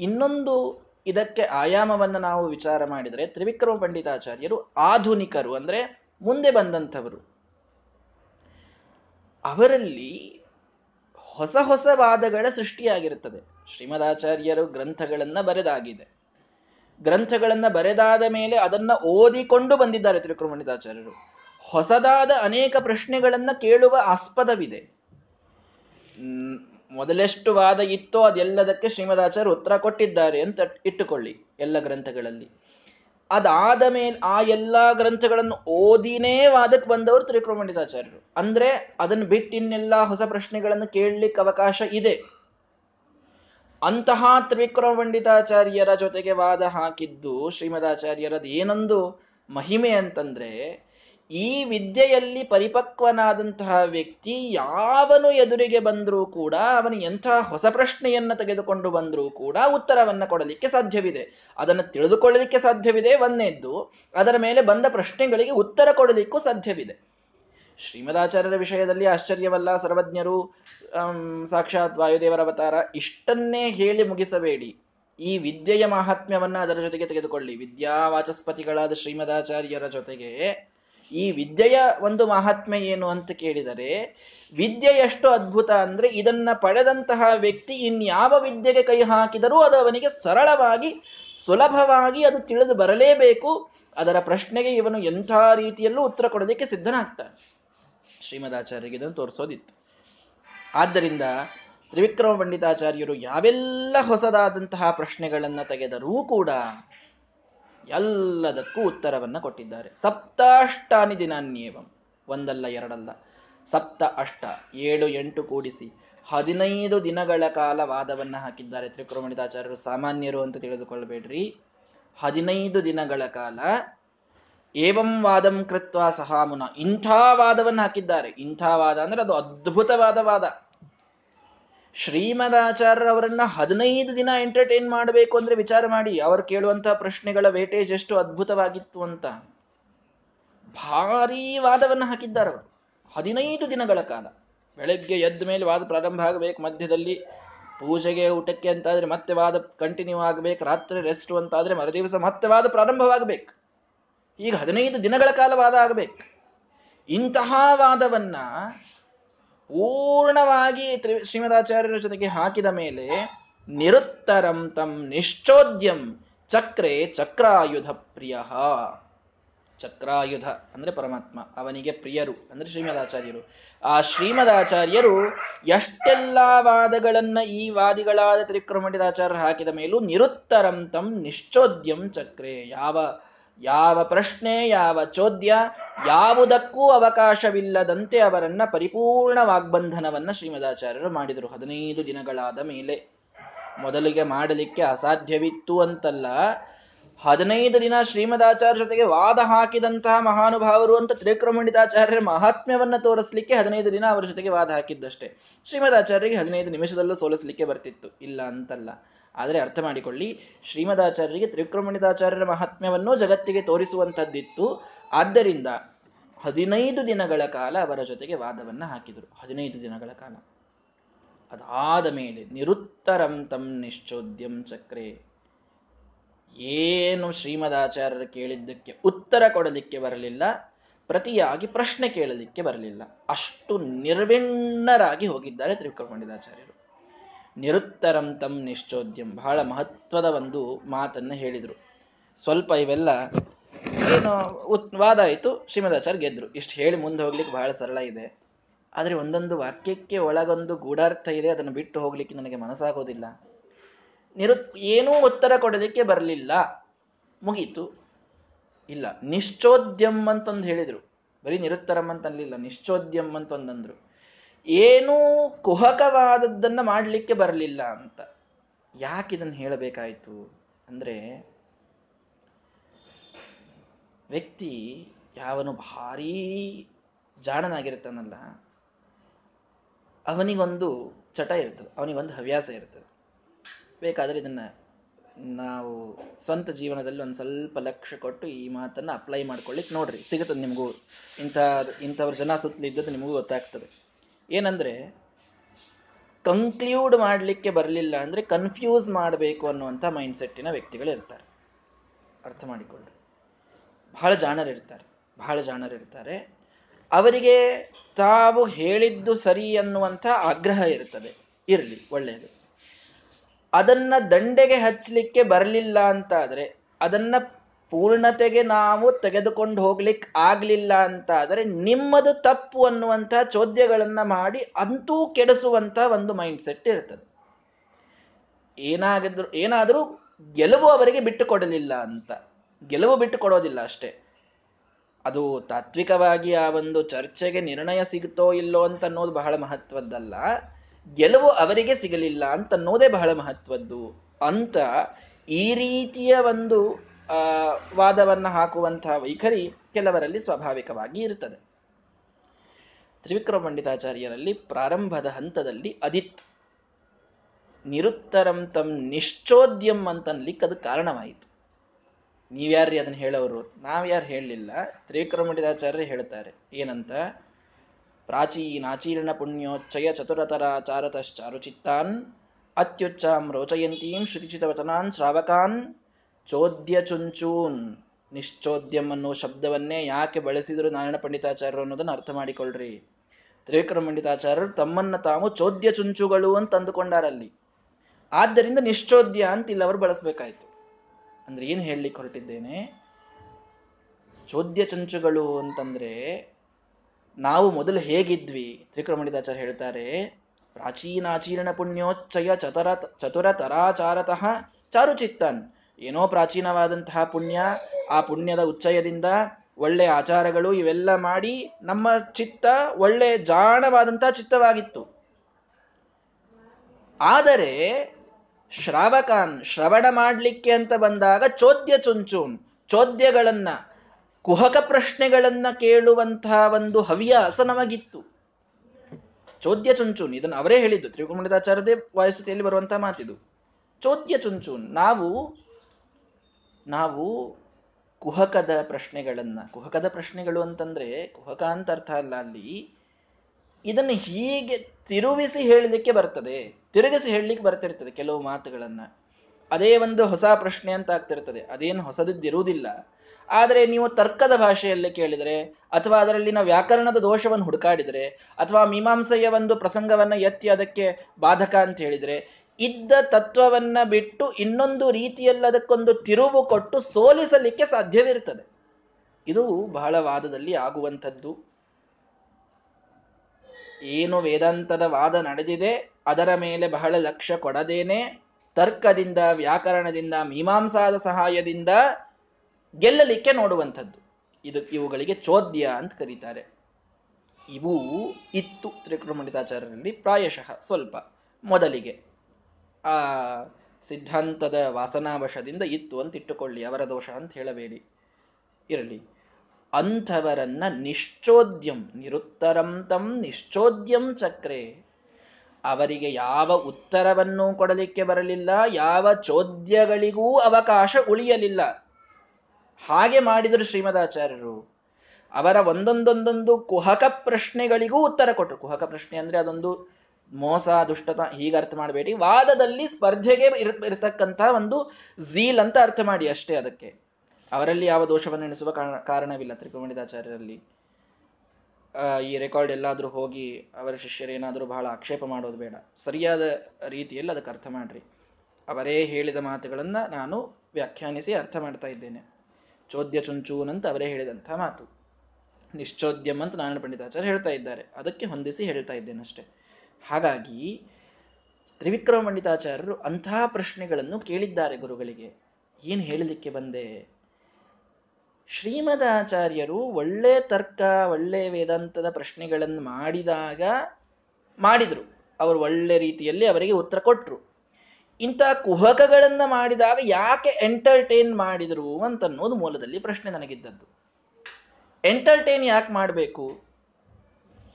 ಇನ್ನೊಂದು ಇದಕ್ಕೆ ಆಯಾಮವನ್ನು ನಾವು ವಿಚಾರ ಮಾಡಿದರೆ ತ್ರಿವಿಕ್ರಮ ಪಂಡಿತಾಚಾರ್ಯರು ಆಧುನಿಕರು ಅಂದರೆ ಮುಂದೆ ಬಂದಂಥವರು. ಅವರಲ್ಲಿ ಹೊಸ ಹೊಸ ವಾದಗಳ ಸೃಷ್ಟಿಯಾಗಿರುತ್ತದೆ. ಶ್ರೀಮದಾಚಾರ್ಯರು ಗ್ರಂಥಗಳನ್ನು ಬರೆದಾಗಿದೆ. ಗ್ರಂಥಗಳನ್ನ ಬರೆದಾದ ಮೇಲೆ ಅದನ್ನ ಓದಿಕೊಂಡು ಬಂದಿದ್ದಾರೆ ತ್ರಿಕುರುಮಣಿತಾಚಾರ್ಯರು ಹೊಸದಾದ ಅನೇಕ ಪ್ರಶ್ನೆಗಳನ್ನ ಕೇಳುವ ಆಸ್ಪದವಿದೆ. ಮೊದಲೆಷ್ಟು ವಾದ ಇತ್ತೋ ಅದೆಲ್ಲದಕ್ಕೆ ಶ್ರೀಮದಾಚಾರ್ಯ ಉತ್ತರ ಕೊಟ್ಟಿದ್ದಾರೆ ಅಂತ ಇಟ್ಟುಕೊಳ್ಳಿ ಎಲ್ಲ ಗ್ರಂಥಗಳಲ್ಲಿ. ಅದಾದ ಮೇಲೆ ಆ ಎಲ್ಲಾ ಗ್ರಂಥಗಳನ್ನು ಓದಿನೇ ವಾದಕ್ಕೆ ಬಂದವರು ತ್ರಿಕುರುಮಂಡಿತಾಚಾರ್ಯರು ಅಂದ್ರೆ ಅದನ್ನು ಬಿಟ್ಟಿನ್ನೆಲ್ಲ ಹೊಸ ಪ್ರಶ್ನೆಗಳನ್ನು ಕೇಳಲಿಕ್ಕೆ ಅವಕಾಶ ಇದೆ. ಅಂತಹ ತ್ರಿವಿಕ್ರಮ ಪಂಡಿತಾಚಾರ್ಯರ ಜೊತೆಗೆ ವಾದ ಹಾಕಿದ್ದು ಶ್ರೀಮದಾಚಾರ್ಯರದು ಏನೊಂದು ಮಹಿಮೆ ಅಂತಂದ್ರೆ, ಈ ವಿದ್ಯೆಯಲ್ಲಿ ಪರಿಪಕ್ವನಾದಂತಹ ವ್ಯಕ್ತಿ ಯಾವನು ಎದುರಿಗೆ ಬಂದರೂ ಕೂಡ, ಅವನು ಎಂಥ ಹೊಸ ಪ್ರಶ್ನೆಯನ್ನ ತೆಗೆದುಕೊಂಡು ಬಂದರೂ ಕೂಡ ಉತ್ತರವನ್ನು ಕೊಡಲಿಕ್ಕೆ ಸಾಧ್ಯವಿದೆ. ಅದನ್ನು ತಿಳಿದುಕೊಳ್ಳಲಿಕ್ಕೆ ಸಾಧ್ಯವಿದೆ, ಒಂದೇದ್ದು, ಅದರ ಮೇಲೆ ಬಂದ ಪ್ರಶ್ನೆಗಳಿಗೆ ಉತ್ತರ ಕೊಡಲಿಕ್ಕೂ ಸಾಧ್ಯವಿದೆ. ಶ್ರೀಮದಾಚಾರ್ಯರ ವಿಷಯದಲ್ಲಿ ಆಶ್ಚರ್ಯವಲ್ಲ, ಸರ್ವಜ್ಞರು ಸಾಕ್ಷಾತ್ ವಾಯುದೇವರ ಅವತಾರ. ಇಷ್ಟನ್ನೇ ಹೇಳಿ ಮುಗಿಸಬೇಡಿ. ಈ ವಿದ್ಯೆಯ ಮಹಾತ್ಮ್ಯವನ್ನ ಅದರ ಜೊತೆಗೆ ತೆಗೆದುಕೊಳ್ಳಿ. ವಿದ್ಯಾವಾಚಸ್ಪತಿಗಳಾದ ಶ್ರೀಮದಾಚಾರ್ಯರ ಜೊತೆಗೆ ಈ ವಿದ್ಯೆಯ ಒಂದು ಮಹಾತ್ಮೆ ಏನು ಅಂತ ಕೇಳಿದರೆ, ವಿದ್ಯೆ ಎಷ್ಟು ಅದ್ಭುತ ಅಂದ್ರೆ ಇದನ್ನ ಪಡೆದಂತಹ ವ್ಯಕ್ತಿ ಇನ್ಯಾವ ವಿದ್ಯೆಗೆ ಕೈ ಹಾಕಿದರೂ ಅದು ಅವನಿಗೆ ಸರಳವಾಗಿ, ಸುಲಭವಾಗಿ ಅದು ತಿಳಿದು ಬರಲೇಬೇಕು. ಅದರ ಪ್ರಶ್ನೆಗೆ ಇವನು ಎಂಥ ರೀತಿಯಲ್ಲೂ ಉತ್ತರ ಕೊಡೋದಕ್ಕೆ ಸಿದ್ಧನಾಗ್ತಾನೆ. ಶ್ರೀಮದಾಚಾರ್ಯರಿಗೆ ಇದನ್ನು ತೋರಿಸೋದಿತ್ತು. ಆದ್ದರಿಂದ ತ್ರಿವಿಕ್ರಮ ಪಂಡಿತಾಚಾರ್ಯರು ಯಾವೆಲ್ಲ ಹೊಸದಾದಂತಹ ಪ್ರಶ್ನೆಗಳನ್ನು ತೆಗೆದರೂ ಕೂಡ ಎಲ್ಲದಕ್ಕೂ ಉತ್ತರವನ್ನು ಕೊಟ್ಟಿದ್ದಾರೆ. ಸಪ್ತಾಷ್ಟಾನಿ ದಿನಾನ್ಯೇವಂ. ಒಂದಲ್ಲ, ಎರಡಲ್ಲ. ಸಪ್ತ, ಅಷ್ಟ, ಏಳು, ಎಂಟು ಕೂಡಿಸಿ ಹದಿನೈದು ದಿನಗಳ ಕಾಲ ವಾದವನ್ನು ಹಾಕಿದ್ದಾರೆ ತ್ರಿಕ್ರಮಣಿತಾಚಾರ್ಯರು ಸಾಮಾನ್ಯರು ಅಂತ ತಿಳಿದುಕೊಳ್ಬೇಡ್ರಿ ಹದಿನೈದು ದಿನಗಳ ಕಾಲ ಏವಂ ವಾದಂ ಕೃತ್ವ ಸಹಾಮುನ ಇಂಥ ವಾದವನ್ನು ಹಾಕಿದ್ದಾರೆ. ಇಂಥ ವಾದ ಅಂದ್ರೆ ಅದು ಅದ್ಭುತವಾದ ವಾದ. ಶ್ರೀಮದಾಚಾರ್ಯರವರನ್ನ ಹದಿನೈದು ದಿನ ಎಂಟರ್ಟೈನ್ ಮಾಡಬೇಕು ಅಂದ್ರೆ ವಿಚಾರ ಮಾಡಿ. ಅವರು ಕೇಳುವಂತಹ ಪ್ರಶ್ನೆಗಳ ವೇಟೇಜ್ ಎಷ್ಟು ಅದ್ಭುತವಾಗಿತ್ತು ಅಂತ. ಭಾರೀ ವಾದವನ್ನು ಹಾಕಿದ್ದಾರೆ ಅವರು. ಹದಿನೈದು ದಿನಗಳ ಕಾಲ. ಬೆಳಗ್ಗೆ ಎದ್ದ ಮೇಲೆ ವಾದ ಪ್ರಾರಂಭ ಆಗಬೇಕು. ಮಧ್ಯದಲ್ಲಿ ಪೂಜೆಗೆ, ಊಟಕ್ಕೆ ಅಂತಾದ್ರೆ ಮತ್ತೆ ವಾದ ಕಂಟಿನ್ಯೂ ಆಗಬೇಕು. ರಾತ್ರಿ ರೆಸ್ಟ್ ಅಂತಾದ್ರೆ ಮರುದಿವಸ ಮತ್ತೆ ವಾದ ಪ್ರಾರಂಭವಾಗಬೇಕು. ಈಗ ಹದಿನೈದು ದಿನಗಳ ಕಾಲ ವಾದ ಆಗಬೇಕು ಇಂತಹ ವಾದವನ್ನ ಪೂರ್ಣವಾಗಿ ತ್ರಿ ಶ್ರೀಮದಾಚಾರ್ಯರ ಜೊತೆಗೆ ಹಾಕಿದ ಮೇಲೆ ನಿರುತ್ತರಂ ತಂ ನಿಶ್ಚೋದ್ಯಂ ಚಕ್ರೆ ಚಕ್ರಾಯುಧ ಪ್ರಿಯ. ಚಕ್ರಾಯುಧ ಅಂದ್ರೆ ಪರಮಾತ್ಮ, ಅವನಿಗೆ ಪ್ರಿಯರು ಅಂದ್ರೆ ಶ್ರೀಮದಾಚಾರ್ಯರು. ಆ ಶ್ರೀಮದಾಚಾರ್ಯರು ಎಷ್ಟೆಲ್ಲ ವಾದಗಳನ್ನ ಈ ವಾದಿಗಳಾದ ತ್ರಿಕ್ರಮಂಡಿದಾಚಾರ್ಯರು ಹಾಕಿದ ಮೇಲೂ ನಿರುತ್ತರಂ ತಂ ನಿಶ್ಚೋದ್ಯಂ ಚಕ್ರೆ. ಯಾವ ಯಾವ ಪ್ರಶ್ನೆ, ಯಾವ ಚೋದ್ಯ, ಯಾವುದಕ್ಕೂ ಅವಕಾಶವಿಲ್ಲದಂತೆ ಅವರನ್ನ ಪರಿಪೂರ್ಣ ವಾಗ್ಬಂಧನವನ್ನ ಶ್ರೀಮದಾಚಾರ್ಯರು ಮಾಡಿದರು. ಹದಿನೈದು ದಿನಗಳಾದ ಮೇಲೆ. ಮೊದಲಿಗೆ ಮಾಡಲಿಕ್ಕೆ ಅಸಾಧ್ಯವಿತ್ತು ಅಂತಲ್ಲ, ಹದಿನೈದು ದಿನ ಶ್ರೀಮದಾಚಾರ್ಯ ಜೊತೆಗೆ ವಾದ ಹಾಕಿದಂತಹ ಮಹಾನುಭಾವರು ಅಂತ ತ್ರಿಕ್ರಮಣಿತಾಚಾರ್ಯರ ಮಹಾತ್ಮ್ಯವನ್ನ ತೋರಿಸಲಿಕ್ಕೆ ಹದಿನೈದು ದಿನ ಅವರ ಜೊತೆಗೆ ವಾದ ಹಾಕಿದ್ದಷ್ಟೇ. ಶ್ರೀಮದಾಚಾರ್ಯರಿಗೆ ಹದಿನೈದು ನಿಮಿಷದಲ್ಲೂ ಸೋಲಿಸಲಿಕ್ಕೆ ಬರ್ತಿತ್ತು. ಇಲ್ಲ ಅಂತಲ್ಲ. ಆದರೆ ಅರ್ಥ ಮಾಡಿಕೊಳ್ಳಿ, ಶ್ರೀಮದಾಚಾರ್ಯರಿಗೆ ತ್ರಿವಿಕ್ರಮಣಿದಾಚಾರ್ಯರ ಮಹಾತ್ಮ್ಯವನ್ನು ಜಗತ್ತಿಗೆ ತೋರಿಸುವಂಥದ್ದಿತ್ತು. ಆದ್ದರಿಂದ ಹದಿನೈದು ದಿನಗಳ ಕಾಲ ಅವರ ಜೊತೆಗೆ ವಾದವನ್ನ ಹಾಕಿದರು. ಹದಿನೈದು ದಿನಗಳ ಕಾಲ. ಅದಾದ ಮೇಲೆ ನಿರುತ್ತರಂ ತಂ ನಿಶ್ಚೋದ್ಯಂ ಚಕ್ರೆ. ಏನು ಶ್ರೀಮದಾಚಾರ್ಯರು ಕೇಳಿದ್ದಕ್ಕೆ ಉತ್ತರ ಕೊಡಲಿಕ್ಕೆ ಬರಲಿಲ್ಲ, ಪ್ರತಿಯಾಗಿ ಪ್ರಶ್ನೆ ಕೇಳಲಿಕ್ಕೆ ಬರಲಿಲ್ಲ. ಅಷ್ಟು ನಿರ್ವಿಣ್ಣರಾಗಿ ಹೋಗಿದ್ದಾರೆ ತ್ರಿವಿಕ್ರಮಣಿತಾಚಾರ್ಯರು ನಿರುತ್ತರಂ ತಂ ನಿಶ್ಚೋದ್ಯಂ. ಬಹಳ ಮಹತ್ವದ ಒಂದು ಮಾತನ್ನ ಹೇಳಿದರು. ಸ್ವಲ್ಪ ಇವೆಲ್ಲ ಏನು ವಾದ ಆಯಿತು, ಶ್ರೀಮದಾಚಾರ್ಯ ಗೆದ್ರು. ಇಷ್ಟು ಹೇಳಿ ಮುಂದೆ ಹೋಗ್ಲಿಕ್ಕೆ ಬಹಳ ಸರಳ ಇದೆ. ಆದರೆ ಒಂದೊಂದು ವಾಕ್ಯಕ್ಕೆ ಒಳಗೊಂದು ಗೂಢಾರ್ಥ ಇದೆ, ಅದನ್ನು ಬಿಟ್ಟು ಹೋಗ್ಲಿಕ್ಕೆ ನನಗೆ ಮನಸ್ಸಾಗೋದಿಲ್ಲ. ನಿರು ಏನೂ ಉತ್ತರ ಕೊಡೋದಕ್ಕೆ ಬರಲಿಲ್ಲ. ಮುಗೀತು. ಇಲ್ಲ. ನಿಶ್ಚೋದ್ಯಂ ಅಂತಂದು ಹೇಳಿದರು. ಬರೀ ನಿರುತ್ತರಂ ಅಂತ ಅನ್ಲಿಲ್ಲ ನಿಶ್ಚೋದ್ಯಂ ಅಂತ ಒಂದಂದ್ರು ಏನೂ ಕುಹಕವಾದದ್ದನ್ನು ಮಾಡಲಿಕ್ಕೆ ಬರಲಿಲ್ಲ ಅಂತ. ಯಾಕೆ ಇದನ್ನು ಹೇಳಬೇಕಾಯಿತು ಅಂದ್ರೆ, ವ್ಯಕ್ತಿ ಯಾವನು ಭಾರೀ ಜಾಣನಾಗಿರ್ತಾನಲ್ಲ ಅವನಿಗೊಂದು ಚಟ ಇರ್ತದೆ, ಅವನಿಗೊಂದು ಹವ್ಯಾಸ ಇರ್ತದೆ. ಬೇಕಾದರೆ ಇದನ್ನು ನಾವು ಸ್ವಂತ ಜೀವನದಲ್ಲಿ ಒಂದು ಸ್ವಲ್ಪ ಲಕ್ಷ್ಯ ಕೊಟ್ಟು ಈ ಮಾತನ್ನು ಅಪ್ಲೈ ಮಾಡ್ಕೊಳ್ಳಿಕ್ಕೆ ನೋಡ್ರಿ. ಸಿಗುತ್ತದೆ ನಿಮಗೂ. ಇಂಥ ಇಂಥವ್ರ ಜನ ಸುತ್ತಲಿದ್ದದ್ದು ನಿಮಗೂ ಗೊತ್ತಾಗ್ತದೆ. ಏನಂದ್ರೆ ಕನ್ಕ್ಲೂಡ್ ಮಾಡಲಿಕ್ಕೆ ಬರಲಿಲ್ಲ ಅಂದ್ರೆ ಕನ್ಫ್ಯೂಸ್ ಮಾಡಬೇಕು ಅನ್ನುವಂಥ ಮೈಂಡ್ ಸೆಟ್ಟಿನ ವ್ಯಕ್ತಿಗಳು ಇರ್ತಾರೆ. ಅರ್ಥ ಮಾಡಿಕೊಳ್ಳಿ. ಬಹಳ ಜಾಣರಿರ್ತಾರೆ ಬಹಳ ಜಾಣರಿರ್ತಾರೆ ಅವರಿಗೆ ತಾವು ಹೇಳಿದ್ದು ಸರಿ ಅನ್ನುವಂಥ ಆಗ್ರಹ ಇರ್ತದೆ. ಇರಲಿ ಒಳ್ಳೆಯದು ಅದನ್ನ ದಂಡೆಗೆ ಹಚ್ಚಲಿಕ್ಕೆ ಬರಲಿಲ್ಲ ಅಂತ ಆದರೆ ಅದನ್ನ ಪೂರ್ಣತೆಗೆ ನಾವು ತೆಗೆದುಕೊಂಡು ಹೋಗ್ಲಿಕ್ಕೆ ಆಗ್ಲಿಲ್ಲ ಅಂತ ಆದರೆ ನಿಮ್ಮದು ತಪ್ಪು ಅನ್ನುವಂಥ ಚೋದ್ಯಗಳನ್ನ ಮಾಡಿ ಅಂತೂ ಕೆಡಿಸುವಂತ ಒಂದು ಮೈಂಡ್ ಸೆಟ್ ಇರ್ತದೆ. ಏನಾಗಿದ್ರು, ಏನಾದರೂ ಗೆಲುವು ಅವರಿಗೆ ಬಿಟ್ಟು ಕೊಡಲಿಲ್ಲ ಅಂತ. ಗೆಲುವು ಬಿಟ್ಟು ಕೊಡೋದಿಲ್ಲ ಅಷ್ಟೇ. ಅದು ತಾತ್ವಿಕವಾಗಿ ಆ ಒಂದು ಚರ್ಚೆಗೆ ನಿರ್ಣಯ ಸಿಗುತ್ತೋ ಇಲ್ಲೋ ಅಂತ ಅನ್ನೋದು ಬಹಳ ಮಹತ್ವದ್ದಲ್ಲ. ಗೆಲುವು ಅವರಿಗೆ ಸಿಗಲಿಲ್ಲ ಅಂತ ಅನ್ನೋದೇ ಬಹಳ ಮಹತ್ವದ್ದು ಅಂತ ಈ ರೀತಿಯ ಒಂದು ವಾದವನ್ನ ಹಾಕುವಂತಹ ವೈಖರಿ ಕೆಲವರಲ್ಲಿ ಸ್ವಾಭಾವಿಕವಾಗಿ ಇರುತ್ತದೆ. ತ್ರಿವಿಕ್ರಮ ಪಂಡಿತಾಚಾರ್ಯರಲ್ಲಿ ಪ್ರಾರಂಭದ ಹಂತದಲ್ಲಿ ಅದಿತ್, ನಿರುತ್ತರಂ ತಂ ನಿಶ್ಚೋದ್ಯಂ ಅಂತನ್ಲಿಕ್ಕೆ ಅದು ಕಾರಣವಾಯಿತು. ನೀವ್ಯಾರ್ರಿ ಅದನ್ನ ಹೇಳೋರು? ನಾವ್ಯಾರು ಹೇಳಲಿಲ್ಲ. ತ್ರಿವಿಕ್ರಮ ಪಂಡಿತಾಚಾರ್ಯರೇ ಹೇಳ್ತಾರೆ, ಏನಂತ? ಪ್ರಾಚೀನಾಚೀರ್ಣ ಪುಣ್ಯೋಚ್ಚಯ ಚತುರತರಾಚಾರತಶ್ಚಾರುಚಿತ್ತಾನ್, ಅತ್ಯುಚ್ಚಾಂ ರೋಚಯಂತೀಂ ವಚನಾನ್ ಶ್ರಾವಕಾನ್ ಚೋದ್ಯ ಚುಂಚೂನ್. ನಿಶ್ಚೋದ್ಯಂ ಅನ್ನೋ ಶಬ್ದವನ್ನೇ ಯಾಕೆ ಬಳಸಿದ್ರು ನಾರಾಯಣ ಪಂಡಿತಾಚಾರ್ಯರು ಅನ್ನೋದನ್ನ ಅರ್ಥ ಮಾಡಿಕೊಳ್ಳ್ರಿ ತ್ರಿವಿಕ್ರಮ ಪಂಡಿತಾಚಾರ್ಯರು ತಮ್ಮನ್ನ ತಾವು ಚೋದ್ಯ ಚುಂಚುಗಳು ಅಂತ ಅಂದುಕೊಂಡಾರಲ್ಲಿ. ಆದ್ದರಿಂದ ನಿಶ್ಚೋದ್ಯ ಅಂತ ಇಲ್ಲಿ ಅವರು ಬಳಸಬೇಕಾಯ್ತು. ಅಂದ್ರೆ ಏನು ಹೇಳಲಿಕ್ಕೆ ಹೊರಟಿದ್ದೇನೆ? ಚೋದ್ಯ ಚುಂಚುಗಳು ಅಂತಂದ್ರೆ ನಾವು ಮೊದಲು ಹೇಗಿದ್ವಿ? ತ್ರಿಕ್ರಮಣಿತಾಚಾರ್ಯ ಹೇಳ್ತಾರೆ, ಪ್ರಾಚೀನಾಚೀರ್ಣ ಪುಣ್ಯೋಚ್ಚಯ ಚತುರ ಚತುರ ತರಾಚಾರತಃ ಚಾರುಚಿತ್ತನ್. ಏನೋ ಪ್ರಾಚೀನವಾದಂತಹ ಪುಣ್ಯ, ಆ ಪುಣ್ಯದ ಉಚ್ಚಯದಿಂದ ಒಳ್ಳೆ ಆಚಾರಗಳು ಇವೆಲ್ಲ ಮಾಡಿ ನಮ್ಮ ಚಿತ್ತ ಒಳ್ಳೆ ಜಾಣವಾದಂತಹ ಚಿತ್ತವಾಗಿತ್ತು. ಆದರೆ ಶ್ರಾವಕಾನ್ ಶ್ರವಣ ಮಾಡಲಿಕ್ಕೆ ಅಂತ ಬಂದಾಗ ಚೋದ್ಯ ಚುಂಚೂನ್, ಚೋದ್ಯಗಳನ್ನ, ಕುಹಕ ಪ್ರಶ್ನೆಗಳನ್ನ ಕೇಳುವಂತಹ ಒಂದು ಹವ್ಯಾಸ ನಮಗಿತ್ತು. ಚೋದ್ಯ ಚುಂಚೂನ್, ಇದನ್ನು ಅವರೇ ಹೇಳಿದ್ದು ತ್ರಿಕುಮಣಿದಾಚಾರ್ಯದೇ ವಾಯುಸ್ಥಿತಿಯಲ್ಲಿ ಬರುವಂತಹ ಮಾತಿದು. ಚೋದ್ಯ ಚುಂಚೂನ್, ನಾವು ನಾವು ಕುಹಕದ ಪ್ರಶ್ನೆಗಳನ್ನು, ಕುಹಕದ ಪ್ರಶ್ನೆಗಳು ಅಂತಂದರೆ, ಕುಹಕ ಅಂತ ಅರ್ಥ ಅಲ್ಲ ಅಲ್ಲಿ. ಇದನ್ನು ಹೀಗೆ ತಿರುವಿಸಿ ಹೇಳಲಿಕ್ಕೆ ಬರ್ತದೆ, ತಿರುಗಿಸಿ ಹೇಳಲಿಕ್ಕೆ ಬರ್ತಿರ್ತದೆ ಕೆಲವು ಮಾತುಗಳನ್ನು. ಅದೇ ಒಂದು ಹೊಸ ಪ್ರಶ್ನೆ ಅಂತ ಆಗ್ತಿರ್ತದೆ, ಅದೇನು ಹೊಸದಿದ್ದಿರುವುದಿಲ್ಲ. ಆದರೆ ನೀವು ತರ್ಕದ ಭಾಷೆಯಲ್ಲಿ ಕೇಳಿದರೆ, ಅಥವಾ ಅದರಲ್ಲಿನ ವ್ಯಾಕರಣದ ದೋಷವನ್ನು ಹುಡುಕಾಡಿದರೆ, ಅಥವಾ ಮೀಮಾಂಸೆಯ ಒಂದು ಪ್ರಸಂಗವನ್ನು ಎತ್ತಿ ಅದಕ್ಕೆ ಬಾಧಕ ಅಂತ ಹೇಳಿದರೆ ಇದ್ದ ತತ್ವವನ್ನ ಬಿಟ್ಟು ಇನ್ನೊಂದು ರೀತಿಯಲ್ಲಿ ಅದಕ್ಕೊಂದು ತಿರುವು ಕೊಟ್ಟು ಸೋಲಿಸಲಿಕ್ಕೆ ಸಾಧ್ಯವಿರುತ್ತದೆ. ಇದು ಬಹಳ ವಾದದಲ್ಲಿ ಆಗುವಂಥದ್ದು. ಏನು ವೇದಾಂತದ ವಾದ ನಡೆದಿದೆ, ಅದರ ಮೇಲೆ ಬಹಳ ಲಕ್ಷ್ಯ ಕೊಡದೇನೆ, ತರ್ಕದಿಂದ, ವ್ಯಾಕರಣದಿಂದ, ಮೀಮಾಂಸಾದ ಸಹಾಯದಿಂದ ಗೆಲ್ಲಲಿಕ್ಕೆ ನೋಡುವಂಥದ್ದು. ಇದು ಇವುಗಳಿಗೆ ಚೋದ್ಯ ಅಂತ ಕರೀತಾರೆ. ಇವು ಇತ್ತು ತ್ರಿಕೃಮಣಿತಾಚಾರ್ಯರಲ್ಲಿ ಪ್ರಾಯಶಃ ಸ್ವಲ್ಪ ಮೊದಲಿಗೆ. ಆ ಸಿದ್ಧಾಂತದ ವಾಸನಾವಶದಿಂದ ಇತ್ತು ಅಂತ ಇಟ್ಟುಕೊಳ್ಳಿ, ಅವರ ದೋಷ ಅಂತ ಹೇಳಬೇಡಿ. ಇರಲಿ. ಅಂಥವರನ್ನ ನಿಶ್ಚೋದ್ಯಂ, ನಿರುತ್ತರಂ ತಂ ನಿಶ್ಚೋದ್ಯಂ ಚಕ್ರೆ. ಅವರಿಗೆ ಯಾವ ಉತ್ತರವನ್ನು ಕೊಡಲಿಕ್ಕೆ ಬರಲಿಲ್ಲ, ಯಾವ ಚೋದ್ಯಗಳಿಗೂ ಅವಕಾಶ ಉಳಿಯಲಿಲ್ಲ. ಹಾಗೆ ಮಾಡಿದರು ಶ್ರೀಮದಾಚಾರ್ಯರು. ಅವರ ಒಂದೊಂದೊಂದೊಂದು ಕುಹಕ ಪ್ರಶ್ನೆಗಳಿಗೂ ಉತ್ತರ ಕೊಟ್ಟರು. ಕುಹಕ ಪ್ರಶ್ನೆ ಅಂದ್ರೆ ಅದೊಂದು ಮೋಸ, ದುಷ್ಟತ ಹೀಗೆ ಅರ್ಥ ಮಾಡಬೇಡಿ. ವಾದದಲ್ಲಿ ಸ್ಪರ್ಧೆಗೆ ಇರ್, ಇರತಕ್ಕಂಥ ಒಂದು ಝೀಲ್ ಅಂತ ಅರ್ಥ ಮಾಡಿ ಅಷ್ಟೇ ಅದಕ್ಕೆ. ಅವರಲ್ಲಿ ಯಾವ ದೋಷವನ್ನು ಎಣಿಸುವ ಕಾರಣವಿಲ್ಲ ತ್ರಿಕೋಮಣಿದಾಚಾರ್ಯರಲ್ಲಿ. ಈ ರೆಕಾರ್ಡ್ ಎಲ್ಲಾದರೂ ಹೋಗಿ ಅವರ ಶಿಷ್ಯರೇನಾದರೂ ಬಹಳ ಆಕ್ಷೇಪ ಮಾಡೋದು ಬೇಡ. ಸರಿಯಾದ ರೀತಿಯಲ್ಲಿ ಅದಕ್ಕೆ ಅರ್ಥ ಮಾಡ್ರಿ. ಅವರೇ ಹೇಳಿದ ಮಾತುಗಳನ್ನ ನಾನು ವ್ಯಾಖ್ಯಾನಿಸಿ ಅರ್ಥ ಮಾಡ್ತಾ ಇದ್ದೇನೆ. ಚೋದ್ಯ ಚುಂಚೂನ್ ಅಂತ ಅವರೇ ಹೇಳಿದಂಥ ಮಾತು. ನಿಶ್ಚೋದ್ಯಂ ಅಂತ ನಾರಾಯಣ ಪಂಡಿತಾಚಾರ್ಯ ಹೇಳ್ತಾ ಇದ್ದಾರೆ. ಅದಕ್ಕೆ ಹೊಂದಿಸಿ ಹೇಳ್ತಾ ಇದ್ದೇನೆ ಅಷ್ಟೇ. ಹಾಗಾಗಿ ತ್ರಿವಿಕ್ರಮ ಪಂಡಿತಾಚಾರ್ಯರು ಅಂತಹ ಪ್ರಶ್ನೆಗಳನ್ನು ಕೇಳಿದ್ದಾರೆ ಗುರುಗಳಿಗೆ. ಏನು ಹೇಳಲಿಕ್ಕೆ ಬಂದೆ? ಶ್ರೀಮದಾಚಾರ್ಯರು ಒಳ್ಳೆ ತರ್ಕ, ಒಳ್ಳೆ ವೇದಾಂತದ ಪ್ರಶ್ನೆಗಳನ್ನು ಮಾಡಿದಾಗ ಮಾಡಿದ್ರು. ಅವರು ಒಳ್ಳೆ ರೀತಿಯಲ್ಲಿ ಅವರಿಗೆ ಉತ್ತರ ಕೊಟ್ಟರು ಇಂಥ ಕುಹಕಗಳನ್ನ ಮಾಡಿದಾಗ ಯಾಕೆ ಎಂಟರ್ಟೈನ್ ಮಾಡಿದ್ರು ಅಂತ ಅನ್ನೋದು ಮೂಲದಲ್ಲಿ ಪ್ರಶ್ನೆ ನನಗಿದ್ದದ್ದು. ಎಂಟರ್ಟೈನ್ ಯಾಕೆ ಮಾಡಬೇಕು?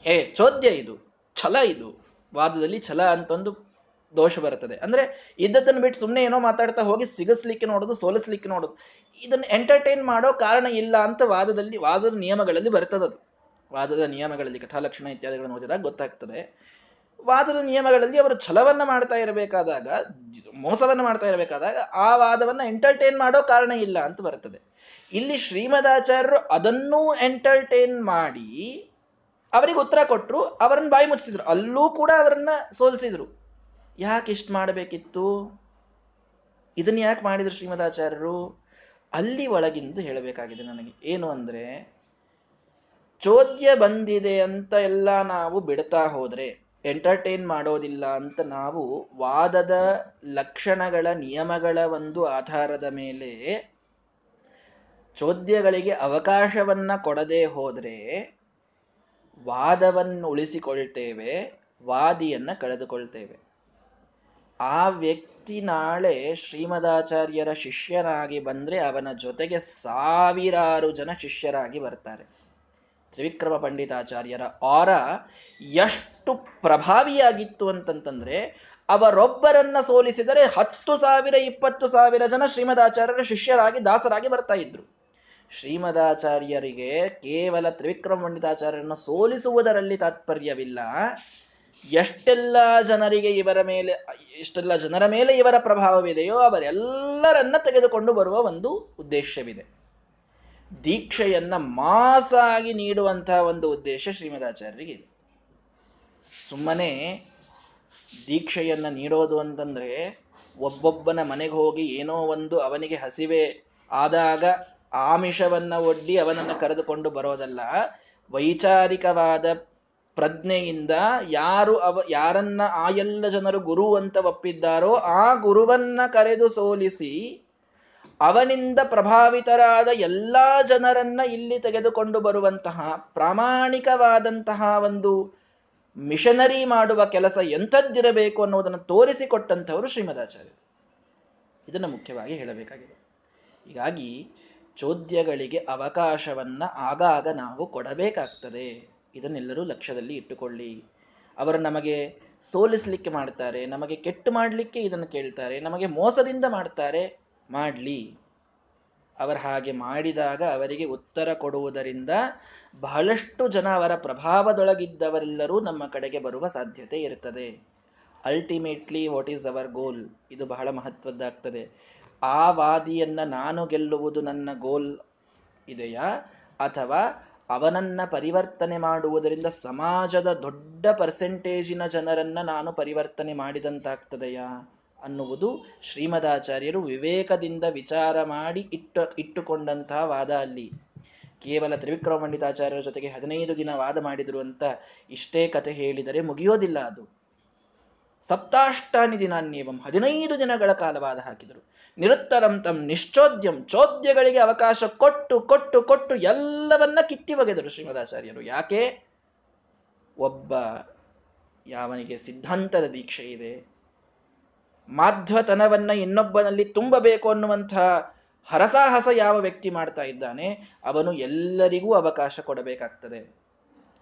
ಹೇ ಚೋದ್ಯ ಇದು, ಛಲ ಇದು. ವಾದದಲ್ಲಿ ಛಲ ಅಂತಂದು ದೋಷ ಬರುತ್ತದೆ. ಅಂದ್ರೆ ಇದ್ದದ್ದನ್ನು ಬಿಟ್ಟು ಸುಮ್ಮನೆ ಏನೋ ಮಾತಾಡ್ತಾ ಹೋಗಿ ಸಿಗಿಸ್ಲಿಕ್ಕೆ ನೋಡೋದು, ಸೋಲಿಸ್ಲಿಕ್ಕೆ ನೋಡೋದು. ಇದನ್ನು ಎಂಟರ್ಟೈನ್ ಮಾಡೋ ಕಾರಣ ಇಲ್ಲ ಅಂತ ವಾದದಲ್ಲಿ, ವಾದದ ನಿಯಮಗಳಲ್ಲಿ ಬರ್ತದದು ವಾದದ ನಿಯಮಗಳಲ್ಲಿ ಕಥಾಲಕ್ಷಣ ಇತ್ಯಾದಿಗಳನ್ನು ಓದಿದಾಗ ಗೊತ್ತಾಗ್ತದೆ. ವಾದದ ನಿಯಮಗಳಲ್ಲಿ ಅವರು ಛಲವನ್ನ ಮಾಡ್ತಾ ಇರಬೇಕಾದಾಗ, ಮೋಸವನ್ನ ಮಾಡ್ತಾ ಇರಬೇಕಾದಾಗ ಆ ವಾದವನ್ನ ಎಂಟರ್ಟೈನ್ ಮಾಡೋ ಕಾರಣ ಇಲ್ಲ ಅಂತ ಬರ್ತದೆ. ಇಲ್ಲಿ ಶ್ರೀಮದಾಚಾರ್ಯರು ಅದನ್ನೂ ಎಂಟರ್ಟೈನ್ ಮಾಡಿ ಅವರಿಗೆ ಉತ್ತರ ಕೊಟ್ಟರು ಅವರನ್ನ ಬಾಯಿ ಮುಚ್ಚಿಸಿದ್ರು. ಅಲ್ಲೂ ಕೂಡ ಅವರನ್ನ ಸೋಲಿಸಿದ್ರು. ಯಾಕೆ ಇಷ್ಟು ಮಾಡಬೇಕಿತ್ತು? ಇದನ್ನ ಯಾಕೆ ಮಾಡಿದ್ರು ಶ್ರೀಮದಾಚಾರ್ಯರು? ಅಲ್ಲಿ ಒಳಗಿಂದ ಹೇಳಬೇಕಾಗಿದೆ ನನಗೆ. ಏನು ಅಂದ್ರೆ, ಚೋದ್ಯ ಬಂದಿದೆ ಅಂತ ಎಲ್ಲ ನಾವು ಬಿಡ್ತಾ ಹೋದ್ರೆ ಎಂಟರ್ಟೈನ್ ಮಾಡೋದಿಲ್ಲ ಅಂತ ನಾವು ವಾದದ ಲಕ್ಷಣಗಳ, ನಿಯಮಗಳ ಒಂದು ಆಧಾರದ ಮೇಲೆ ಚೋದ್ಯಗಳಿಗೆ ಅವಕಾಶವನ್ನ ಕೊಡದೆ ಹೋದ್ರೆ ವಾದವನ್ನು ಉಳಿಸಿಕೊಳ್ತೇವೆ ವಾದಿಯನ್ನ ಕಳೆದುಕೊಳ್ತೇವೆ. ಆ ವ್ಯಕ್ತಿ ನಾಳೆ ಶ್ರೀಮದಾಚಾರ್ಯರ ಶಿಷ್ಯನಾಗಿ ಬಂದ್ರೆ ಅವನ ಜೊತೆಗೆ ಸಾವಿರಾರು ಜನ ಶಿಷ್ಯರಾಗಿ ಬರ್ತಾರೆ. ತ್ರಿವಿಕ್ರಮ ಪಂಡಿತಾಚಾರ್ಯರ ಆರ ಎಷ್ಟು ಪ್ರಭಾವಿಯಾಗಿತ್ತು ಅಂತಂತಂದ್ರೆ, ಅವರೊಬ್ಬರನ್ನ ಸೋಲಿಸಿದರೆ ಹತ್ತು ಸಾವಿರ, ಇಪ್ಪತ್ತು ಸಾವಿರ ಜನ ಶ್ರೀಮದಾಚಾರ್ಯರ ಶಿಷ್ಯರಾಗಿ, ದಾಸರಾಗಿ ಬರ್ತಾ ಇದ್ರು. ಶ್ರೀಮದಾಚಾರ್ಯರಿಗೆ ಕೇವಲ ತ್ರಿವಿಕ್ರಮ ಪಂಡಿತಾಚಾರ್ಯರನ್ನು ಸೋಲಿಸುವುದರಲ್ಲಿ ತಾತ್ಪರ್ಯವಿಲ್ಲ. ಎಷ್ಟೆಲ್ಲ ಜನರಿಗೆ ಇವರ ಮೇಲೆ, ಎಷ್ಟೆಲ್ಲ ಜನರ ಮೇಲೆ ಇವರ ಪ್ರಭಾವವಿದೆಯೋ ಅವರೆಲ್ಲರನ್ನ ತೆಗೆದುಕೊಂಡು ಬರುವ ಒಂದು ಉದ್ದೇಶವಿದೆ. ದೀಕ್ಷೆಯನ್ನ ಮಾಸಾಗಿ ನೀಡುವಂತಹ ಒಂದು ಉದ್ದೇಶ ಶ್ರೀಮದಾಚಾರ್ಯರಿಗೆ ಇದೆ. ಸುಮ್ಮನೆ ದೀಕ್ಷೆಯನ್ನ ನೀಡೋದು ಅಂತಂದ್ರೆ ಒಬ್ಬೊಬ್ಬನ ಮನೆಗೆ ಹೋಗಿ ಏನೋ ಒಂದು ಅವನಿಗೆ ಹಸಿವೆ ಆದಾಗ ಆಮಿಷವನ್ನ ಒಡ್ಡಿ ಅವನನ್ನ ಕರೆದುಕೊಂಡು ಬರೋದಲ್ಲ. ವೈಚಾರಿಕವಾದ ಪ್ರಜ್ಞೆಯಿಂದ ಯಾರು ಅವ, ಯಾರನ್ನ ಆ ಎಲ್ಲ ಜನರು ಗುರು ಅಂತ ಒಪ್ಪಿದ್ದಾರೋ ಆ ಗುರುವನ್ನ ಕರೆದು ಸೋಲಿಸಿ ಅವನಿಂದ ಪ್ರಭಾವಿತರಾದ ಎಲ್ಲಾ ಜನರನ್ನ ಇಲ್ಲಿ ತೆಗೆದುಕೊಂಡು ಬರುವಂತಹ ಪ್ರಾಮಾಣಿಕವಾದಂತಹ ಒಂದು ಮಿಷನರಿ ಮಾಡುವ ಕೆಲಸ ಎಂಥದ್ದಿರಬೇಕು ಅನ್ನೋದನ್ನು ತೋರಿಸಿಕೊಟ್ಟಂಥವರು ಶ್ರೀಮದಾಚಾರ್ಯರು ಇದನ್ನು ಮುಖ್ಯವಾಗಿ ಹೇಳಬೇಕಾಗಿದೆ. ಹೀಗಾಗಿ ಚೋದ್ಯಗಳಿಗೆ ಅವಕಾಶವನ್ನ ಆಗಾಗ ನಾವು ಕೊಡಬೇಕಾಗ್ತದೆ. ಇದನ್ನೆಲ್ಲರೂ ಲಕ್ಷ್ಯದಲ್ಲಿ ಇಟ್ಟುಕೊಳ್ಳಿ. ಅವರು ನಮಗೆ ಸೋಲಿಸಲಿಕ್ಕೆ ಮಾಡ್ತಾರೆ, ನಮಗೆ ಕೆಟ್ಟು ಮಾಡಲಿಕ್ಕೆ ಇದನ್ನು ಕೇಳ್ತಾರೆ, ನಮಗೆ ಮೋಸದಿಂದ ಮಾಡ್ತಾರೆ, ಮಾಡಲಿ. ಅವರು ಹಾಗೆ ಮಾಡಿದಾಗ ಅವರಿಗೆ ಉತ್ತರ ಕೊಡುವುದರಿಂದ ಬಹಳಷ್ಟು ಜನ ಅವರ ಪ್ರಭಾವದೊಳಗಿದ್ದವರೆಲ್ಲರೂ ನಮ್ಮ ಕಡೆಗೆ ಬರುವ ಸಾಧ್ಯತೆ ಇರುತ್ತದೆ. Ultimately what is our goal ಇದು ಬಹಳ ಮಹತ್ವದ್ದಾಗ್ತದೆ. ಆ ವಾದಿಯನ್ನ ನಾನು ಗೆಲ್ಲುವುದು ನನ್ನ ಗೋಲ್ ಇದೆಯಾ? ಅಥವಾ ಅವನನ್ನ ಪರಿವರ್ತನೆ ಮಾಡುವುದರಿಂದ ಸಮಾಜದ ದೊಡ್ಡ ಪರ್ಸೆಂಟೇಜಿನ ಜನರನ್ನ ನಾನು ಪರಿವರ್ತನೆ ಮಾಡಿದಂತಾಗ್ತದೆಯಾ? ಅನ್ನುವುದು ಶ್ರೀಮದಾಚಾರ್ಯರು ವಿವೇಕದಿಂದ ವಿಚಾರ ಮಾಡಿ ಇಟ್ಟ, ಇಟ್ಟುಕೊಂಡಂತಹ ವಾದ ಅಲ್ಲಿ. ಕೇವಲ ತ್ರಿವಿಕ್ರಮ ಪಂಡಿತಾಚಾರ್ಯರ ಜೊತೆಗೆ ಹದಿನೈದು ದಿನ ವಾದ ಮಾಡಿದ್ರು ಅಂತ ಇಷ್ಟೇ ಕತೆ ಹೇಳಿದರೆ ಮುಗಿಯೋದಿಲ್ಲ ಅದು. ಸಪ್ತಾಷ್ಟಾನಿ ದಿನಾನ್ಯೇವಂ ಹದಿನೈದು ದಿನಗಳ ಕಾಲ ವಾದ ಹಾಕಿದರು. ನಿರುತ್ತರಂ ತಂ ನಿಶ್ಚೋದ್ಯಂ. ಚೋದ್ಯಗಳಿಗೆ ಅವಕಾಶ ಕೊಟ್ಟು ಕೊಟ್ಟು ಕೊಟ್ಟು ಎಲ್ಲವನ್ನ ಕಿತ್ತಿ ಒಗೆದರು ಶ್ರೀಮದಾಚಾರ್ಯರು. ಯಾಕೆ? ಒಬ್ಬ ಯಾವನಿಗೆ ಸಿದ್ಧಾಂತದ ದೀಕ್ಷೆ ಇದೆ, ಮಾಧ್ವತನವನ್ನ ಇನ್ನೊಬ್ಬನಲ್ಲಿ ತುಂಬಬೇಕು ಅನ್ನುವಂತಹ ಹರಸಾಹಸ ಯಾವ ವ್ಯಕ್ತಿ ಮಾಡ್ತಾ ಇದ್ದಾನೆ, ಅವನು ಎಲ್ಲರಿಗೂ ಅವಕಾಶ ಕೊಡಬೇಕಾಗ್ತದೆ.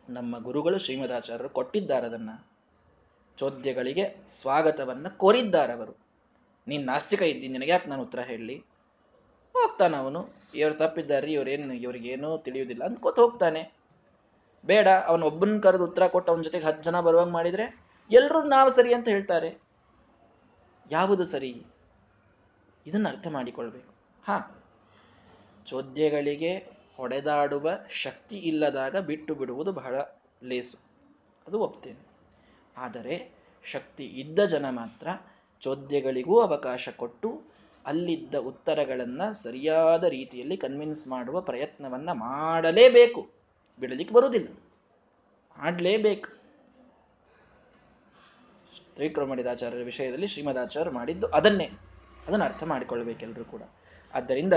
ನಮ್ಮ ಗುರುಗಳು ಶ್ರೀಮದಾಚಾರ್ಯರು ಕೊಟ್ಟಿದ್ದಾರೆ ಅದನ್ನ. ಚೋದ್ಯಗಳಿಗೆ ಸ್ವಾಗತವನ್ನ ಕೋರಿದ್ದಾರವರು ನೀನ್ ನಾಸ್ತಿಕ ಇದ್ದೀನಿ, ನಿನಗೆ ಯಾಕೆ ನಾನು ಉತ್ತರ ಹೇಳಲಿ? ಹೋಗ್ತಾನೆ ಅವನು. ಇವ್ರು ತಪ್ಪಿದ್ದಾರೆ ಇವ್ರೇನು ಇವ್ರಿಗೇನೂ ತಿಳಿಯುವುದಿಲ್ಲ ಅಂದ್ಕೋತ ಹೋಗ್ತಾನೆ. ಬೇಡ, ಅವನು ಒಬ್ಬನ ಕರೆದು ಉತ್ತರ ಕೊಟ್ಟು ಅವನ ಜೊತೆಗೆ ಹತ್ತು ಜನ ಬರುವಂಗೆ ಮಾಡಿದರೆ ಎಲ್ಲರೂ ನಾವು ಸರಿ ಅಂತ ಹೇಳ್ತಾರೆ. ಯಾವುದು ಸರಿ? ಇದನ್ನು ಅರ್ಥ ಮಾಡಿಕೊಳ್ಬೇಕು. ಹಾ. ಚೋದ್ಯಗಳಿಗೆ ಹೊಡೆದಾಡುವ ಶಕ್ತಿ ಇಲ್ಲದಾಗ ಬಿಟ್ಟು ಬಿಡುವುದು ಬಹಳ ಲೇಸು. ಅದು ಒಪ್ತೇನೆ. ಆದರೆ ಶಕ್ತಿ ಇದ್ದ ಜನ ಮಾತ್ರ ಚೋದ್ಯಗಳಿಗೂ ಅವಕಾಶ ಕೊಟ್ಟು ಅಲ್ಲಿದ್ದ ಉತ್ತರಗಳನ್ನು ಸರಿಯಾದ ರೀತಿಯಲ್ಲಿ ಕನ್ವಿನ್ಸ್ ಮಾಡುವ ಪ್ರಯತ್ನವನ್ನು ಮಾಡಲೇಬೇಕು. ಬಿಡಲಿಕ್ಕೆ ಬರುವುದಿಲ್ಲ. ಮಾಡಲೇಬೇಕು. ತ್ರಿಕ್ರಮಣಿದಾಚಾರ್ಯರ ವಿಷಯದಲ್ಲಿ ಶ್ರೀಮದಾಚಾರ್ಯರು ಮಾಡಿದ್ದು ಅದನ್ನೇ. ಅದನ್ನು ಅರ್ಥ ಮಾಡಿಕೊಳ್ಳಬೇಕೆಲ್ಲರೂ ಕೂಡ. ಆದ್ದರಿಂದ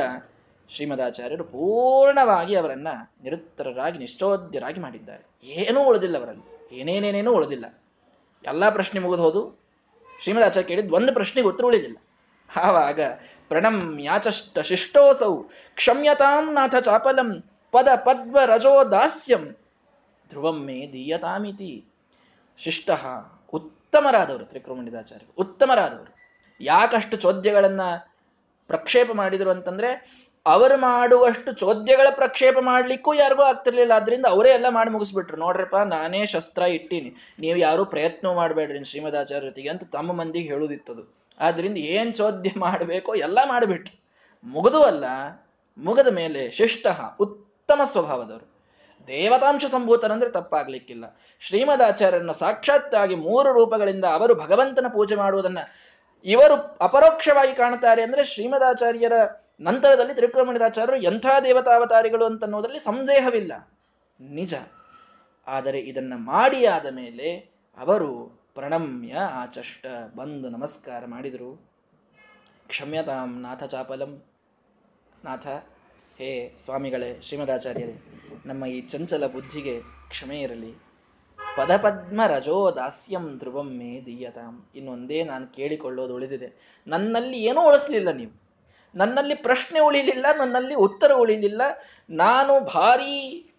ಶ್ರೀಮದಾಚಾರ್ಯರು ಪೂರ್ಣವಾಗಿ ಅವರನ್ನ ನಿರುತ್ತರರಾಗಿ, ನಿಶ್ಚೋದ್ಯರಾಗಿ ಮಾಡಿದ್ದಾರೆ. ಏನೂ ಉಳಿದಿಲ್ಲ ಅವರಲ್ಲಿ. ಏನೇನೇನೇನೂ ಉಳಿದಿಲ್ಲ. ಎಲ್ಲ ಪ್ರಶ್ನೆ ಮುಗಿದು ಹೋದು. ಶ್ರೀಮದಾಚಾರ್ಯ ಕೇಳಿದ್ದು ಒಂದು ಪ್ರಶ್ನೆಗೆ ಉತ್ತರ ಉಳಿದಿಲ್ಲ. ಆವಾಗ ಪ್ರಣಮ್ಯಾಚಷ್ಟ ಶಿಷ್ಟೋಸೌ ಕ್ಷಮ್ಯತಾಂ ನಾಥ ಚಾಪಲಂ ಪದ ಪದ್ಮ ರಜೋ ದಾಸ್ಯಂ ಧ್ರುವಂ ಮೇ ದೀಯತಾಮಿತಿ. ಶಿಷ್ಟ ಉತ್ತಮರಾದವರು ತ್ರಿಕೃಮಣಿದಾಚಾರ್ಯ ಉತ್ತಮರಾದವರು. ಯಾಕಷ್ಟು ಚೋದ್ಯಗಳನ್ನ ಪ್ರಕ್ಷೇಪ ಮಾಡಿದರು ಅಂತಂದ್ರೆ ಅವರು ಮಾಡುವಷ್ಟು ಚೋದ್ಯಗಳ ಪ್ರಕ್ಷೇಪ ಮಾಡ್ಲಿಕ್ಕೂ ಯಾರಿಗೂ ಆಗ್ತಿರ್ಲಿಲ್ಲ. ಆದ್ರಿಂದ ಅವರೇ ಎಲ್ಲ ಮಾಡಿ ಮುಗಿಸ್ಬಿಟ್ರು. ನೋಡ್ರಪ್ಪ, ನಾನೇ ಶಸ್ತ್ರ ಇಟ್ಟೀನಿ. ನೀವು ಯಾರು ಪ್ರಯತ್ನ ಮಾಡಬೇಡ್ರಿ ಶ್ರೀಮದಾಚಾರ್ಯ ಅಂತ ತಮ್ಮ ಮಂದಿಗೆ ಹೇಳುದಿತ್ತದು. ಆದ್ರಿಂದ ಏನ್ ಚೋದ್ಯ ಮಾಡಬೇಕೋ ಎಲ್ಲ ಮಾಡಿಬಿಟ್ರು. ಮುಗಿದು ಅಲ್ಲ, ಮುಗದ ಮೇಲೆ ಶಿಷ್ಟ ಉತ್ತಮ ಸ್ವಭಾವದವರು. ದೇವತಾಂಶ ಸಂಭೂತರಂದ್ರೆ ತಪ್ಪಾಗ್ಲಿಕ್ಕಿಲ್ಲ. ಶ್ರೀಮದಾಚಾರ್ಯರನ್ನ ಸಾಕ್ಷಾತ್ತಾಗಿ ಮೂರು ರೂಪಗಳಿಂದ ಅವರು ಭಗವಂತನ ಪೂಜೆ ಮಾಡುವುದನ್ನ ಇವರು ಅಪರೋಕ್ಷವಾಗಿ ಕಾಣುತ್ತಾರೆ ಅಂದ್ರೆ ಶ್ರೀಮದಾಚಾರ್ಯರ ನಂತರದಲ್ಲಿ ತ್ರಿಕ್ರಮಣಿದಾಚಾರ್ಯರು ಎಂಥ ದೇವತಾವತಾರಿಗಳು ಅಂತನ್ನುವುದರಲ್ಲಿ ಸಂದೇಹವಿಲ್ಲ. ನಿಜ. ಆದರೆ ಇದನ್ನು ಮಾಡಿ ಆದ ಮೇಲೆ ಅವರು ಪ್ರಣಮ್ಯ ಆಚಷ್ಟ ಬಂದು ನಮಸ್ಕಾರ ಮಾಡಿದರು. ಕ್ಷಮ್ಯತಾಂ ನಾಥ ಚಾಪಲಂ. ನಾಥ, ಹೇ ಸ್ವಾಮಿಗಳೇ, ಶ್ರೀಮದಾಚಾರ್ಯರೇ, ನಮ್ಮ ಈ ಚಂಚಲ ಬುದ್ಧಿಗೆ ಕ್ಷಮೆ ಇರಲಿ. ಪದಪದ್ಮ ರಜೋ ದಾಸ್ಯಂ ಧ್ರುವಂ ಮೇ ದೀಯತಾಂ. ಇನ್ನೊಂದೇ ನಾನು ಕೇಳಿಕೊಳ್ಳೋದು ಉಳಿದಿದೆ. ನನ್ನಲ್ಲಿ ಏನೂ ಉಳಿಸ್ಲಿಲ್ಲ ನೀವು. ನನ್ನಲ್ಲಿ ಪ್ರಶ್ನೆ ಉಳಿಲಿಲ್ಲ, ನನ್ನಲ್ಲಿ ಉತ್ತರ ಉಳಿಲಿಲ್ಲ. ನಾನು ಭಾರಿ,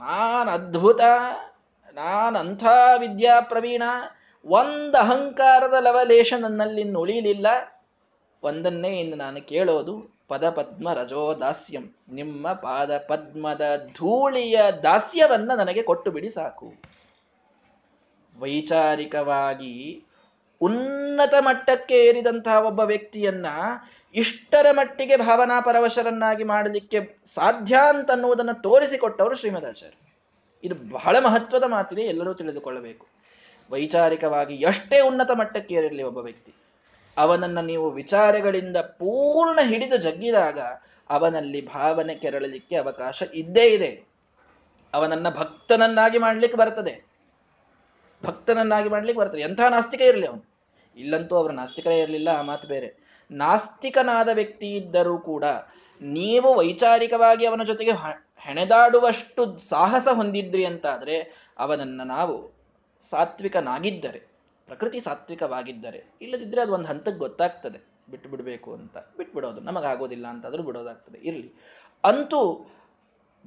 ನಾನು ಅದ್ಭುತ ನಾನಂಥ ವಿದ್ಯಾ ಪ್ರವೀಣ, ಒಂದು ಅಹಂಕಾರದ ಲವಲೇಶ ನನ್ನಲ್ಲಿ ಉಳಿಲಿಲ್ಲ. ಒಂದನ್ನೇ ಇನ್ನು ನಾನು ಕೇಳೋದು ಪದಪದ್ಮ ರಜೋ ದಾಸ್ಯಂ. ನಿಮ್ಮ ಪಾದ ಪದ್ಮದ ಧೂಳಿಯ ದಾಸ್ಯವನ್ನ ನನಗೆ ಕೊಟ್ಟು ಬಿಡಿ ಸಾಕು. ವೈಚಾರಿಕವಾಗಿ ಉನ್ನತ ಮಟ್ಟಕ್ಕೆ ಏರಿದಂತಹ ಒಬ್ಬ ವ್ಯಕ್ತಿಯನ್ನ ಇಷ್ಟರ ಮಟ್ಟಿಗೆ ಭಾವನಾ ಪರವಶರನ್ನಾಗಿ ಮಾಡಲಿಕ್ಕೆ ಸಾಧ್ಯ ಅಂತನ್ನುವುದನ್ನು ತೋರಿಸಿಕೊಟ್ಟವರು ಶ್ರೀಮದಾಚಾರ್ಯ. ಇದು ಬಹಳ ಮಹತ್ವದ ಮಾತಿದೆ, ಎಲ್ಲರೂ ತಿಳಿದುಕೊಳ್ಳಬೇಕು. ವೈಚಾರಿಕವಾಗಿ ಎಷ್ಟೇ ಉನ್ನತ ಮಟ್ಟಕ್ಕೆ ಏರಿರಲಿ ಒಬ್ಬ ವ್ಯಕ್ತಿ, ಅವನನ್ನು ನೀವು ವಿಚಾರಗಳಿಂದ ಪೂರ್ಣ ಹಿಡಿದು ಜಗ್ಗಿದಾಗ ಅವನಲ್ಲಿ ಭಾವನೆ ಕೆರಳಲಿಕ್ಕೆ ಅವಕಾಶ ಇದ್ದೇ ಇದೆ. ಅವನನ್ನ ಭಕ್ತನನ್ನಾಗಿ ಮಾಡ್ಲಿಕ್ಕೆ ಬರ್ತದೆ. ಭಕ್ತನನ್ನಾಗಿ ಮಾಡ್ಲಿಕ್ಕೆ ಬರ್ತದೆ. ಎಂಥ ನಾಸ್ತಿಕ ಇರಲಿ ಅವನು. ಇಲ್ಲಂತೂ ಅವರು ನಾಸ್ತಿಕರೇ ಇರಲಿಲ್ಲ, ಆ ಮಾತು ಬೇರೆ. ನಾಸ್ತಿಕನಾದ ವ್ಯಕ್ತಿ ಇದ್ದರೂ ಕೂಡ ನೀವು ವೈಚಾರಿಕವಾಗಿ ಅವನ ಜೊತೆಗೆ ಹೆಣೆದಾಡುವಷ್ಟು ಸಾಹಸ ಹೊಂದಿದ್ರಿ ಅಂತಾದರೆ ಅವನನ್ನು ನಾವು ಸಾತ್ವಿಕನಾಗಿದ್ದರೆ, ಪ್ರಕೃತಿ ಸಾತ್ವಿಕವಾಗಿದ್ದರೆ ಇಲ್ಲದಿದ್ದರೆ ಅದು ಒಂದು ಹಂತಕ್ಕೆ ಗೊತ್ತಾಗ್ತದೆ. ಬಿಟ್ಟು ಬಿಡಬೇಕು ಅಂತ. ಬಿಟ್ಬಿಡೋದು ನಮಗಾಗೋದಿಲ್ಲ ಅಂತಾದರೂ ಬಿಡೋದಾಗ್ತದೆ. ಇರಲಿ. ಅಂತೂ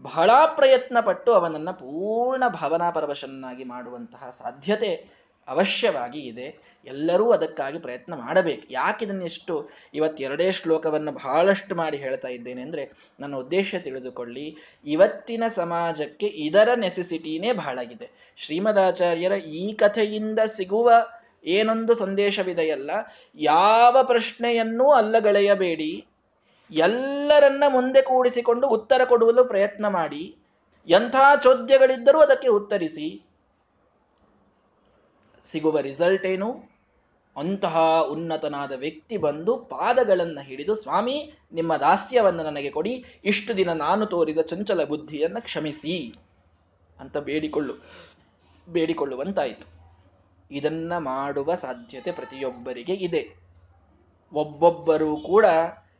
ಬಹಳ ಪ್ರಯತ್ನ ಪಟ್ಟು ಅವನನ್ನು ಪೂರ್ಣ ಭಾವನಾ ಪರವಶನಾಗಿ ಮಾಡುವಂತಹ ಸಾಧ್ಯತೆ ಅವಶ್ಯವಾಗಿ ಇದೆ. ಎಲ್ಲರೂ ಅದಕ್ಕಾಗಿ ಪ್ರಯತ್ನ ಮಾಡಬೇಕು. ಯಾಕೆ ಇದನ್ನೆಷ್ಟು ಇವತ್ತೆರಡೇ ಶ್ಲೋಕವನ್ನು ಬಹಳಷ್ಟು ಮಾಡಿ ಹೇಳ್ತಾ ಇದ್ದೇನೆ ಅಂದರೆ ನನ್ನ ಉದ್ದೇಶ ತಿಳಿದುಕೊಳ್ಳಿ, ಇವತ್ತಿನ ಸಮಾಜಕ್ಕೆ ಇದರ ನೆಸೆಸಿಟಿನೇ ಬಹಳಾಗಿದೆ ಶ್ರೀಮದಾಚಾರ್ಯರ ಈ ಕಥೆಯಿಂದ ಸಿಗುವ ಏನೊಂದು ಸಂದೇಶವಿದೆಯಲ್ಲ, ಯಾವ ಪ್ರಶ್ನೆಯನ್ನೂ ಅಲ್ಲಗಳೆಯಬೇಡಿ ಎಲ್ಲರನ್ನ ಮುಂದೆ ಕೂಡಿಸಿಕೊಂಡು ಉತ್ತರ ಕೊಡುವಲು ಪ್ರಯತ್ನ ಮಾಡಿ. ಎಂಥ ಚೋದ್ಯಗಳಿದ್ದರೂ ಅದಕ್ಕೆ ಉತ್ತರಿಸಿ. ಸಿಗುವ ರಿಸಲ್ಟ್ ಏನು? ಅಂತಹ ಉನ್ನತನಾದ ವ್ಯಕ್ತಿ ಬಂದು ಪಾದಗಳನ್ನು ಹಿಡಿದು, ಸ್ವಾಮಿ, ನಿಮ್ಮ ದಾಸ್ಯವನ್ನು ನನಗೆ ಕೊಡಿ, ಇಷ್ಟು ದಿನ ನಾನು ತೋರಿದ ಚಂಚಲ ಬುದ್ಧಿಯನ್ನು ಕ್ಷಮಿಸಿ ಅಂತ ಬೇಡಿಕೊಳ್ಳು, ಬೇಡಿಕೊಳ್ಳುವಂತಾಯಿತು. ಇದನ್ನ ಮಾಡುವ ಸಾಧ್ಯತೆ ಪ್ರತಿಯೊಬ್ಬರಿಗೆ ಇದೆ. ಒಬ್ಬೊಬ್ಬರೂ ಕೂಡ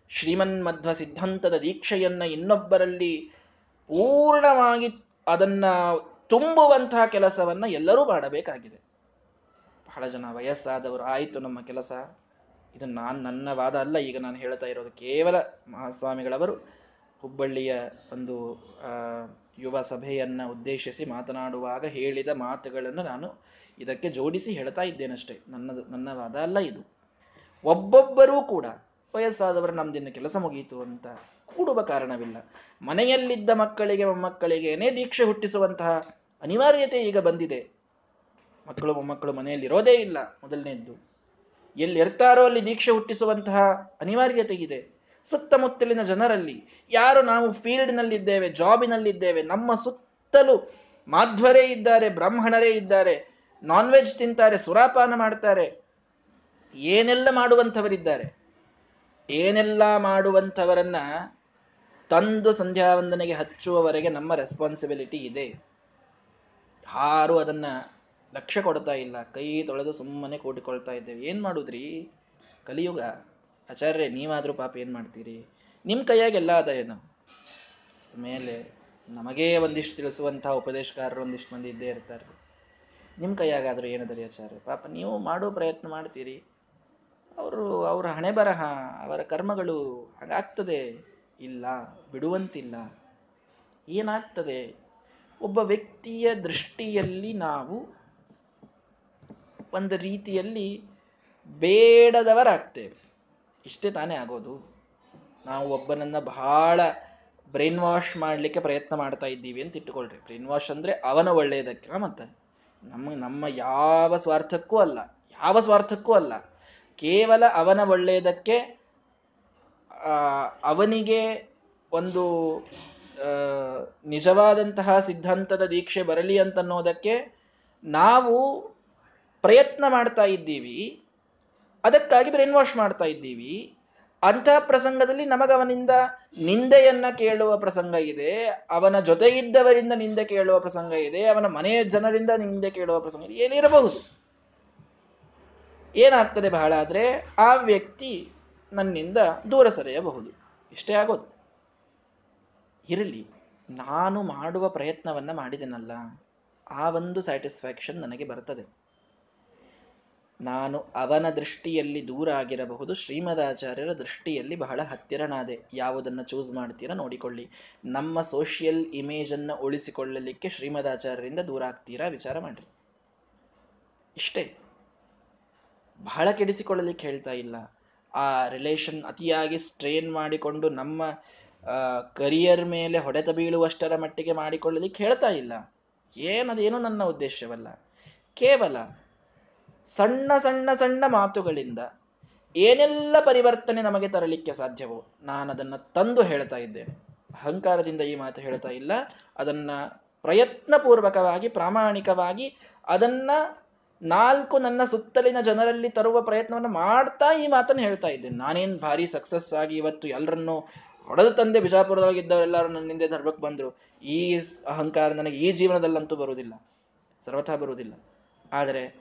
ಶ್ರೀಮನ್ಮಧ್ವ ಸಿದ್ಧಾಂತದ ದೀಕ್ಷೆಯನ್ನ ಇನ್ನೊಬ್ಬರಲ್ಲಿ ಪೂರ್ಣವಾಗಿ ಅದನ್ನ ತುಂಬುವಂತಹ ಕೆಲಸವನ್ನ ಎಲ್ಲರೂ ಮಾಡಬೇಕಾಗಿದೆ. ಬಹಳ ಜನ ವಯಸ್ಸಾದವರು ಆಯಿತು ನಮ್ಮ ಕೆಲಸ. ಇದು ನಾನು ನನ್ನ ವಾದ ಅಲ್ಲ, ಈಗ ನಾನು ಹೇಳ್ತಾ ಇರೋದು ಕೇವಲ ಮಹಾಸ್ವಾಮಿಗಳವರು ಹುಬ್ಬಳ್ಳಿಯ ಒಂದು ಯುವ ಸಭೆಯನ್ನು ಉದ್ದೇಶಿಸಿ ಮಾತನಾಡುವಾಗ ಹೇಳಿದ ಮಾತುಗಳನ್ನು ನಾನು ಇದಕ್ಕೆ ಜೋಡಿಸಿ ಹೇಳ್ತಾ ಇದ್ದೇನಷ್ಟೇ. ನನ್ನದು, ನನ್ನ ವಾದ ಅಲ್ಲ ಇದು. ಒಬ್ಬೊಬ್ಬರೂ ಕೂಡ ವಯಸ್ಸಾದವರು ನಮ್ದಿನ್ನು ಕೆಲಸ ಮುಗಿಯಿತು ಅಂತ ಕೂಡುವ ಕಾರಣವಿಲ್ಲ. ಮನೆಯಲ್ಲಿದ್ದ ಮಕ್ಕಳಿಗೆ, ಮೊಮ್ಮಕ್ಕಳಿಗೇನೆ ದೀಕ್ಷೆ ಹುಟ್ಟಿಸುವಂತಹ ಅನಿವಾರ್ಯತೆ ಈಗ ಬಂದಿದೆ. ಮಕ್ಕಳು ಮೊಮ್ಮಕ್ಕಳು ಮನೆಯಲ್ಲಿ ಇರೋದೇ ಇಲ್ಲ ಮೊದಲನೇದ್ದು. ಎಲ್ಲಿ ಇರ್ತಾರೋ ಅಲ್ಲಿ ದೀಕ್ಷೆ ಹುಟ್ಟಿಸುವಂತಹ ಅನಿವಾರ್ಯತೆ ಇದೆ ಸುತ್ತಮುತ್ತಲಿನ ಜನರಲ್ಲಿ ಯಾರು ನಾವು ಫೀಲ್ಡ್ನಲ್ಲಿದ್ದೇವೆ, ಜಾಬಿನಲ್ಲಿದ್ದೇವೆ, ನಮ್ಮ ಸುತ್ತಲೂ ಮಾಧ್ವರೇ ಇದ್ದಾರೆ, ಬ್ರಾಹ್ಮಣರೇ ಇದ್ದಾರೆ ನಾನ್ ವೆಜ್ ತಿಂತಾರೆ, ಸುರಾಪಾನ ಮಾಡ್ತಾರೆ, ಏನೆಲ್ಲ ಮಾಡುವಂಥವರಿದ್ದಾರೆ? ಏನೆಲ್ಲ ಮಾಡುವಂಥವರನ್ನ ತಂದು ಸಂಧ್ಯಾ ವಂದನೆಗೆ ಹಚ್ಚುವವರೆಗೆ ನಮ್ಮ ರೆಸ್ಪಾನ್ಸಿಬಿಲಿಟಿ ಇದೆ. ಯಾರು ಅದನ್ನ ಲಕ್ಷ್ಯ ಕೊಡ್ತಾ ಇಲ್ಲ. ಕೈ ತೊಳೆದು ಸುಮ್ಮನೆ ಕೂಡಿಕೊಳ್ತಾ ಇದ್ದೇವೆ. ಏನ್ ಮಾಡುದ್ರಿ? ಕಲಿಯುಗ. ಆಚಾರ್ಯ ನೀವಾದ್ರೂ ಪಾಪ ಏನ್ ಮಾಡ್ತೀರಿ? ನಿಮ್ ಕೈಯಾಗೆಲ್ಲ ಅದ ಏನು? ಮೇಲೆ ನಮಗೇ ಒಂದಿಷ್ಟು ತಿಳಿಸುವಂತಹ ಉಪದೇಶಕಾರರು ಒಂದಿಷ್ಟು ಮಂದಿ ಇದ್ದೇ ಇರ್ತಾರೆ. ನಿಮ್ಮ ಕೈಯಾಗಾದ್ರೂ ಏನದರಿ ಆಚಾರ್ಯ? ಪಾಪ ನೀವು ಮಾಡೋ ಪ್ರಯತ್ನ ಮಾಡ್ತೀರಿ. ಅವರು, ಅವರ ಹಣೆ ಬರಹ, ಅವರ ಕರ್ಮಗಳು ಹಾಗಾಗ್ತದೆ. ಇಲ್ಲ, ಬಿಡುವಂತಿಲ್ಲ. ಏನಾಗ್ತದೆ? ಒಬ್ಬ ವ್ಯಕ್ತಿಯ ದೃಷ್ಟಿಯಲ್ಲಿ ನಾವು ಒಂದು ರೀತಿಯಲ್ಲಿ ಬೇಡದವರಾಗ್ತೇವೆ. ಇಷ್ಟೇ ತಾನೇ ಆಗೋದು. ನಾವು ಒಬ್ಬನನ್ನ ಬಹಳ ಬ್ರೈನ್ ವಾಶ್ ಮಾಡಲಿಕ್ಕೆ ಪ್ರಯತ್ನ ಮಾಡ್ತಾ ಇದ್ದೀವಿ ಅಂತ ಇಟ್ಟುಕೊಳ್ರಿ. ಬ್ರೈನ್ ವಾಶ್ ಅಂದ್ರೆ ಅವನ ಒಳ್ಳೆಯದಕ್ಕೆ ಮತ್ತೆ ನಮ್ಮ ನಮ್ಮ ಯಾವ ಸ್ವಾರ್ಥಕ್ಕೂ ಅಲ್ಲ, ಯಾವ ಸ್ವಾರ್ಥಕ್ಕೂ ಅಲ್ಲ. ಕೇವಲ ಅವನ ಒಳ್ಳೆಯದಕ್ಕೆ ಅವನಿಗೆ ಒಂದು ನಿಜವಾದಂತಹ ಸಿದ್ಧಾಂತದ ದೀಕ್ಷೆ ಬರಲಿ ಅಂತನ್ನೋದಕ್ಕೆ ನಾವು ಪ್ರಯತ್ನ ಮಾಡ್ತಾ ಇದ್ದೀವಿ, ಅದಕ್ಕಾಗಿ ಬ್ರೈನ್ ವಾಶ್ ಮಾಡ್ತಾ ಇದ್ದೀವಿ. ಅಂತಹ ಪ್ರಸಂಗದಲ್ಲಿ ನಮಗವನಿಂದ ನಿಂದೆಯನ್ನ ಕೇಳುವ ಪ್ರಸಂಗ ಇದೆ, ಅವನ ಜೊತೆಗಿದ್ದವರಿಂದ ನಿಂದೆ ಕೇಳುವ ಪ್ರಸಂಗ ಇದೆ, ಅವನ ಮನೆಯ ಜನರಿಂದ ನಿಂದೆ ಕೇಳುವ ಪ್ರಸಂಗ ಇದೆ, ಏನಿರಬಹುದು. ಏನಾಗ್ತದೆ ಬಹಳ ಆದ್ರೆ, ಆ ವ್ಯಕ್ತಿ ನನ್ನಿಂದ ದೂರ ಸರಿಯಬಹುದು. ಇಷ್ಟೇ ಆಗೋದು. ಇರಲಿ, ನಾನು ಮಾಡುವ ಪ್ರಯತ್ನವನ್ನ ಮಾಡಿದೆನಲ್ಲ, ಆ ಒಂದು ಸ್ಯಾಟಿಸ್ಫ್ಯಾಕ್ಷನ್ ನನಗೆ ಬರ್ತದೆ. ನಾನು ಅವನ ದೃಷ್ಟಿಯಲ್ಲಿ ದೂರ ಆಗಿರಬಹುದು, ಶ್ರೀಮದಾಚಾರ್ಯರ ದೃಷ್ಟಿಯಲ್ಲಿ ಬಹಳ ಹತ್ತಿರನಾದೆ. ಯಾವುದನ್ನು ಚೂಸ್ ಮಾಡ್ತೀರಾ ನೋಡಿಕೊಳ್ಳಿ. ನಮ್ಮ ಸೋಷಿಯಲ್ ಇಮೇಜನ್ನು ಉಳಿಸಿಕೊಳ್ಳಲಿಕ್ಕೆ ಶ್ರೀಮದಾಚಾರ್ಯರಿಂದ ದೂರ ಆಗ್ತೀರಾ? ವಿಚಾರ ಮಾಡ್ರಿ. ಇಷ್ಟೇ. ಬಹಳ ಕೆಡಿಸಿಕೊಳ್ಳಲಿಕ್ಕೆ ಹೇಳ್ತಾ ಇಲ್ಲ. ಆ ರಿಲೇಷನ್ ಅತಿಯಾಗಿ ಸ್ಟ್ರೇನ್ ಮಾಡಿಕೊಂಡು ನಮ್ಮ ಕರಿಯರ್ ಮೇಲೆ ಹೊಡೆತ ಬೀಳುವಷ್ಟರ ಮಟ್ಟಿಗೆ ಮಾಡಿಕೊಳ್ಳಲಿಕ್ಕೆ ಹೇಳ್ತಾ ಇಲ್ಲ. ಏನದೇನು ನನ್ನ ಉದ್ದೇಶವಲ್ಲ. ಕೇವಲ ಸಣ್ಣ ಸಣ್ಣ ಸಣ್ಣ ಮಾತುಗಳಿಂದ ಏನೆಲ್ಲ ಪರಿವರ್ತನೆ ನಮಗೆ ತರಲಿಕ್ಕೆ ಸಾಧ್ಯವೋ ನಾನು ಅದನ್ನು ತಂದು ಹೇಳ್ತಾ ಇದ್ದೇನೆ. ಅಹಂಕಾರದಿಂದ ಈ ಮಾತು ಹೇಳ್ತಾ ಇಲ್ಲ. ಅದನ್ನ ಪ್ರಯತ್ನಪೂರ್ವಕವಾಗಿ, ಪ್ರಾಮಾಣಿಕವಾಗಿ ಅದನ್ನ ನಾಲ್ಕು ನನ್ನ ಸುತ್ತಲಿನ ಜನರಲ್ಲಿ ತರುವ ಪ್ರಯತ್ನವನ್ನು ಮಾಡ್ತಾ ಈ ಮಾತನ್ನು ಹೇಳ್ತಾ ಇದ್ದೇನೆ. ನಾನೇನು ಭಾರಿ ಸಕ್ಸಸ್ ಆಗಿ ಇವತ್ತು ಎಲ್ಲರನ್ನು ಹೊಡೆದು ತಂದೆ ಬಿಜಾಪುರದೊಳಗಿದ್ದವರೆಲ್ಲರೂ ಹಿಂದೆ ಧರ್ಮಕ್ಕೆ ಬಂದರು. ಈ ಅಹಂಕಾರ ನನಗೆ ಈ ಜೀವನದಲ್ಲಂತೂ ಬರುವುದಿಲ್ಲ. ಸರ್ವಥಾ ಬರುವುದಿಲ್ಲ. ಆದರೆ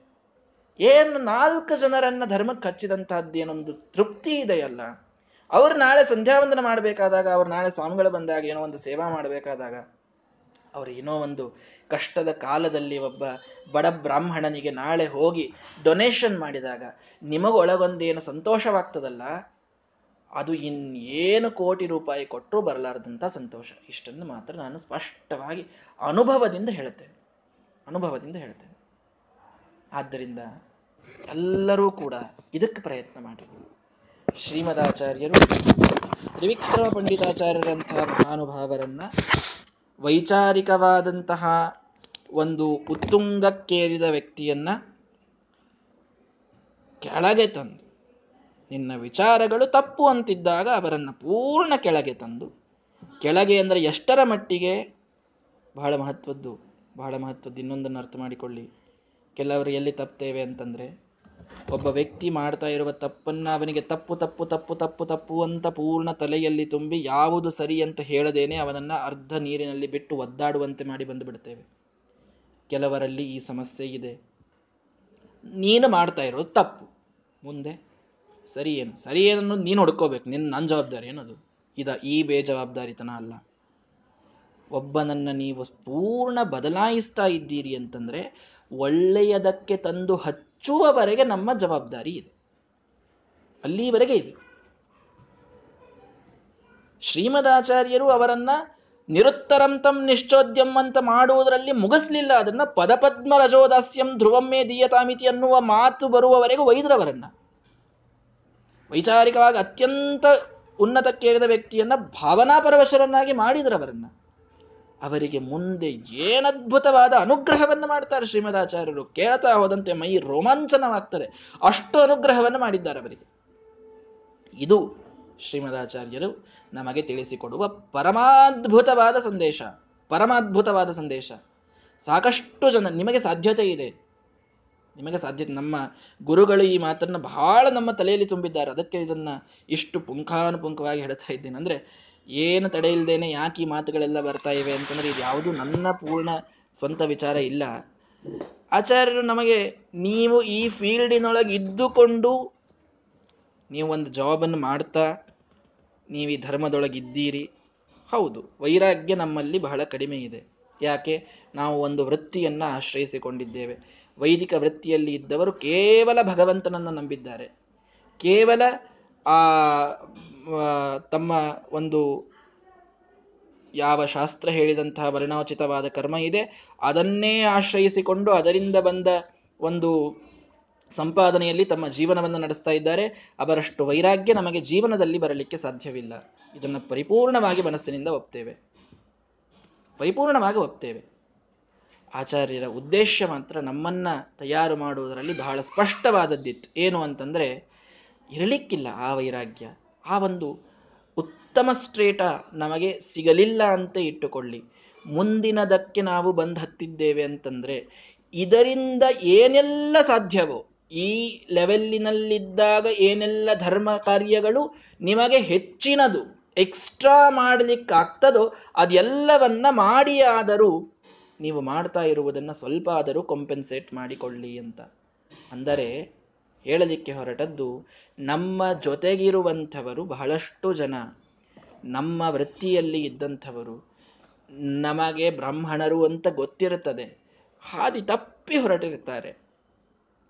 ಏನು ನಾಲ್ಕು ಜನರನ್ನ ಧರ್ಮಕ್ಕೆ ಹಚ್ಚಿದಂತಹದ್ದೇನೊಂದು ತೃಪ್ತಿ ಇದೆಯಲ್ಲ? ಅವ್ರು ನಾಳೆ ಸಂಧ್ಯಾವಂದನ ಮಾಡಬೇಕಾದಾಗ, ಅವ್ರು ನಾಳೆ ಸ್ವಾಮಿಗಳು ಬಂದಾಗ ಏನೋ ಒಂದು ಸೇವಾ ಮಾಡಬೇಕಾದಾಗ, ಅವ್ರು ಏನೋ ಒಂದು ಕಷ್ಟದ ಕಾಲದಲ್ಲಿ ಒಬ್ಬ ಬಡ ಬ್ರಾಹ್ಮಣನಿಗೆ ನಾಳೆ ಹೋಗಿ ಡೊನೇಷನ್ ಮಾಡಿದಾಗ ನಿಮಗೊಳಗೊಂದೇನು ಸಂತೋಷವಾಗ್ತದಲ್ಲ? ಅದು ಇನ್ನೇನು ಕೋಟಿ ರೂಪಾಯಿ ಕೊಟ್ಟರೂ ಬರಲಾರದಂಥ ಸಂತೋಷ. ಇಷ್ಟನ್ನು ಮಾತ್ರ ನಾನು ಸ್ಪಷ್ಟವಾಗಿ ಅನುಭವದಿಂದ ಹೇಳುತ್ತೇನೆ. ಅನುಭವದಿಂದ ಹೇಳ್ತೇನೆ ಆದ್ದರಿಂದ ಎಲ್ಲರೂ ಕೂಡ ಇದಕ್ಕೆ ಪ್ರಯತ್ನ ಮಾಡಿ ಶ್ರೀಮದಾಚಾರ್ಯರು, ತ್ರಿವಿಕ್ರಮ ಪಂಡಿತಾಚಾರ್ಯರಂತಹ ಮಹಾನುಭಾವರನ್ನ ವೈಚಾರಿಕವಾದಂತಹ ಒಂದು ಉತ್ತುಂಗಕ್ಕೇರಿದ ವ್ಯಕ್ತಿಯನ್ನ ಕೆಳಗೆ ತಂದು, ನಿನ್ನ ವಿಚಾರಗಳು ತಪ್ಪು ಅಂತಿದ್ದಾಗ ಅವರನ್ನು ಪೂರ್ಣ ಕೆಳಗೆ ತಂದು, ಕೆಳಗೆ ಅಂದರೆ ಎಷ್ಟರ ಮಟ್ಟಿಗೆ? ಬಹಳ ಮಹತ್ವದ್ದು ಬಹಳ ಮಹತ್ವದ್ದು ಇನ್ನೊಂದನ್ನು ಅರ್ಥ ಮಾಡಿಕೊಳ್ಳಿ. ಕೆಲವರು ಎಲ್ಲಿ ತಪ್ಪುತ್ತೇವೆ ಅಂತಂದ್ರೆ, ಒಬ್ಬ ವ್ಯಕ್ತಿ ಮಾಡ್ತಾ ಇರುವ ತಪ್ಪನ್ನ ಅವನಿಗೆ ತಪ್ಪು ತಪ್ಪು ತಪ್ಪು ತಪ್ಪು ತಪ್ಪು ಅಂತ ಪೂರ್ಣ ತಲೆಯಲ್ಲಿ ತುಂಬಿ ಯಾವುದು ಸರಿ ಅಂತ ಹೇಳದೇನೆ ಅವನನ್ನ ಅರ್ಧ ನೀರಿನಲ್ಲಿ ಬಿಟ್ಟು ಒದ್ದಾಡುವಂತೆ ಮಾಡಿ ಬಂದು ಬಿಡ್ತೇವೆ ಕೆಲವರಲ್ಲಿ ಈ ಸಮಸ್ಯೆ ಇದೆ. ನೀನು ಮಾಡ್ತಾ ಇರೋದು ತಪ್ಪು. ಮುಂದೆ, ಸರಿ ಏನು? ಸರಿ ಏನನ್ನು ನೀನು ಹುಡ್ಕೋಬೇಕು. ನಿನ್ನ ನನ್ನ ಜವಾಬ್ದಾರಿ ಏನದು? ಇದ ಈ ಬೇಜವಾಬ್ದಾರಿತನ ಅಲ್ಲ. ಒಬ್ಬನನ್ನ ನೀವು ಪೂರ್ಣ ಬದಲಾಯಿಸ್ತಾ ಇದ್ದೀರಿ ಅಂತಂದ್ರೆ ಒಳ್ಳೆಯದಕ್ಕೆ ತಂದು ಹಚ್ಚುವವರೆಗೆ ನಮ್ಮ ಜವಾಬ್ದಾರಿ ಇದೆ. ಅಲ್ಲಿವರೆಗೆ ಇದೆ. ಶ್ರೀಮದಾಚಾರ್ಯರು ಅವರನ್ನ ನಿರುತ್ತರಂತಂ ನಿಶ್ಚೋದ್ಯಂ ಅಂತ ಮಾಡುವುದರಲ್ಲಿ ಮುಗಿಸ್ಲಿಲ್ಲ. ಅದನ್ನ ಪದಪದ್ಮ ರಜೋದಾಸ್ಯಂ ಧ್ರುವಮ್ಮೇ ದೀಯತಾಮಿತಿ ಅನ್ನುವ ಮಾತು ಬರುವವರೆಗೂ ವೈದ್ರವರನ್ನ ವೈಚಾರಿಕವಾಗಿ ಅತ್ಯಂತ ಉನ್ನತಕ್ಕೇರಿದ ವ್ಯಕ್ತಿಯನ್ನ ಭಾವನಾಪರವಶರನ್ನಾಗಿ ಮಾಡಿದ್ರವರನ್ನ. ಅವರಿಗೆ ಮುಂದೆ ಏನದ್ಭುತವಾದ ಅನುಗ್ರಹವನ್ನು ಮಾಡ್ತಾರೆ ಶ್ರೀಮದಾಚಾರ್ಯರು. ಕೇಳ್ತಾ ಹೋದಂತೆ ಮೈ ರೋಮಾಂಚನವಾಗ್ತದೆ. ಅಷ್ಟು ಅನುಗ್ರಹವನ್ನು ಮಾಡಿದ್ದಾರೆ ಅವರಿಗೆ. ಇದು ಶ್ರೀಮದಾಚಾರ್ಯರು ನಮಗೆ ತಿಳಿಸಿಕೊಡುವ ಪರಮಾದ್ಭುತವಾದ ಸಂದೇಶ. ಪರಮಾದ್ಭುತವಾದ ಸಂದೇಶ. ಸಾಕಷ್ಟು ಜನ, ನಿಮಗೆ ಸಾಧ್ಯತೆ ಇದೆ. ನಿಮಗೆ ಸಾಧ್ಯತೆ ನಮ್ಮ ಗುರುಗಳು ಈ ಮಾತನ್ನು ಬಹಳ ನಮ್ಮ ತಲೆಯಲ್ಲಿ ತುಂಬಿದ್ದಾರೆ. ಅದಕ್ಕೆ ಇದನ್ನ ಇಷ್ಟು ಪುಂಖಾನುಪುಂಖವಾಗಿ ಹೇಳ್ತಾ ಇದ್ದೇನೆ. ಅಂದ್ರೆ ಏನು ತಡೆ ಇಲ್ದೇನೆ ಯಾಕೆ ಈ ಮಾತುಗಳೆಲ್ಲ ಬರ್ತಾ ಇವೆ ಅಂತಂದ್ರೆ ಇದು ಯಾವುದು ನನ್ನ ಪೂರ್ಣ ಸ್ವಂತ ವಿಚಾರ ಇಲ್ಲ. ಆಚಾರ್ಯರು ನಮಗೆ ನೀವು ಈ ಫೀಲ್ಡಿನೊಳಗೆ ಇದ್ದುಕೊಂಡು ನೀವು ಒಂದು ಜಾಬನ್ನು ಮಾಡ್ತಾ ನೀವು ಈ ಧರ್ಮದೊಳಗಿದ್ದೀರಿ. ಹೌದು, ವೈರಾಗ್ಯ ನಮ್ಮಲ್ಲಿ ಬಹಳ ಕಡಿಮೆ ಇದೆ. ಯಾಕೆ? ನಾವು ಒಂದು ವೃತ್ತಿಯನ್ನು ಆಶ್ರಯಿಸಿಕೊಂಡಿದ್ದೇವೆ. ವೈದಿಕ ವೃತ್ತಿಯಲ್ಲಿ ಇದ್ದವರು ಕೇವಲ ಭಗವಂತನನ್ನು ನಂಬಿದ್ದಾರೆ. ಕೇವಲ ಆ ತಮ್ಮ ಒಂದು ಯಾವ ಶಾಸ್ತ್ರ ಹೇಳಿದಂತಹ ವರ್ಣೋಚಿತವಾದ ಕರ್ಮ ಇದೆ, ಅದನ್ನೇ ಆಶ್ರಯಿಸಿಕೊಂಡು ಅದರಿಂದ ಬಂದ ಒಂದು ಸಂಪಾದನೆಯಲ್ಲಿ ತಮ್ಮ ಜೀವನವನ್ನು ನಡೆಸ್ತಾ ಇದ್ದಾರೆ. ಅವರಷ್ಟು ವೈರಾಗ್ಯ ನಮಗೆ ಜೀವನದಲ್ಲಿ ಬರಲಿಕ್ಕೆ ಸಾಧ್ಯವಿಲ್ಲ. ಇದನ್ನು ಪರಿಪೂರ್ಣವಾಗಿ ಮನಸ್ಸಿನಿಂದ ಒಪ್ತೇವೆ. ಪರಿಪೂರ್ಣವಾಗಿ ಒಪ್ತೇವೆ. ಆಚಾರ್ಯರ ಉದ್ದೇಶ ಮಾತ್ರ ನಮ್ಮನ್ನ ತಯಾರು ಮಾಡುವುದರಲ್ಲಿ ಬಹಳ ಸ್ಪಷ್ಟವಾದದ್ದಿತ್ತು. ಏನು ಅಂತಂದ್ರೆ, ಇರಲಿಕ್ಕಿಲ್ಲ ಆ ವೈರಾಗ್ಯ. ಆ ಒಂದು ಉತ್ತಮ ಸ್ಟ್ರೇಟ ನಮಗೆ ಸಿಗಲಿಲ್ಲ ಅಂತ ಇಟ್ಟುಕೊಳ್ಳಿ. ಮುಂದಿನದಕ್ಕೆ ನಾವು ಬಂದು ಹತ್ತಿದ್ದೇವೆ ಅಂತಂದ್ರೆ, ಇದರಿಂದ ಏನೆಲ್ಲ ಸಾಧ್ಯವೋ, ಈ ಲೆವೆಲ್ಲಿನಲ್ಲಿದ್ದಾಗ ಏನೆಲ್ಲ ಧರ್ಮ ಕಾರ್ಯಗಳು ನಿಮಗೆ ಹೆಚ್ಚಿನದು, ಎಕ್ಸ್ಟ್ರಾ ಮಾಡಲಿಕ್ಕಾಗ್ತದೋ, ಅದೆಲ್ಲವನ್ನ ಮಾಡಿಯಾದರೂ ನೀವು ಮಾಡ್ತಾ ಇರುವುದನ್ನು ಸ್ವಲ್ಪ ಆದರೂ ಕಾಂಪೆನ್ಸೇಟ್ ಮಾಡಿಕೊಳ್ಳಿ ಅಂತ. ಅಂದರೆ ಹೇಳಲಿಕ್ಕೆ ಹೊರಟದ್ದು, ನಮ್ಮ ಜೊತೆಗಿರುವಂಥವರು ಬಹಳಷ್ಟು ಜನ, ನಮ್ಮ ವೃತ್ತಿಯಲ್ಲಿ ಇದ್ದಂಥವರು, ನಮಗೆ ಬ್ರಾಹ್ಮಣರು ಅಂತ ಗೊತ್ತಿರುತ್ತದೆ. ಹಾದಿ ತಪ್ಪಿ ಹೊರಟಿರುತ್ತಾರೆ.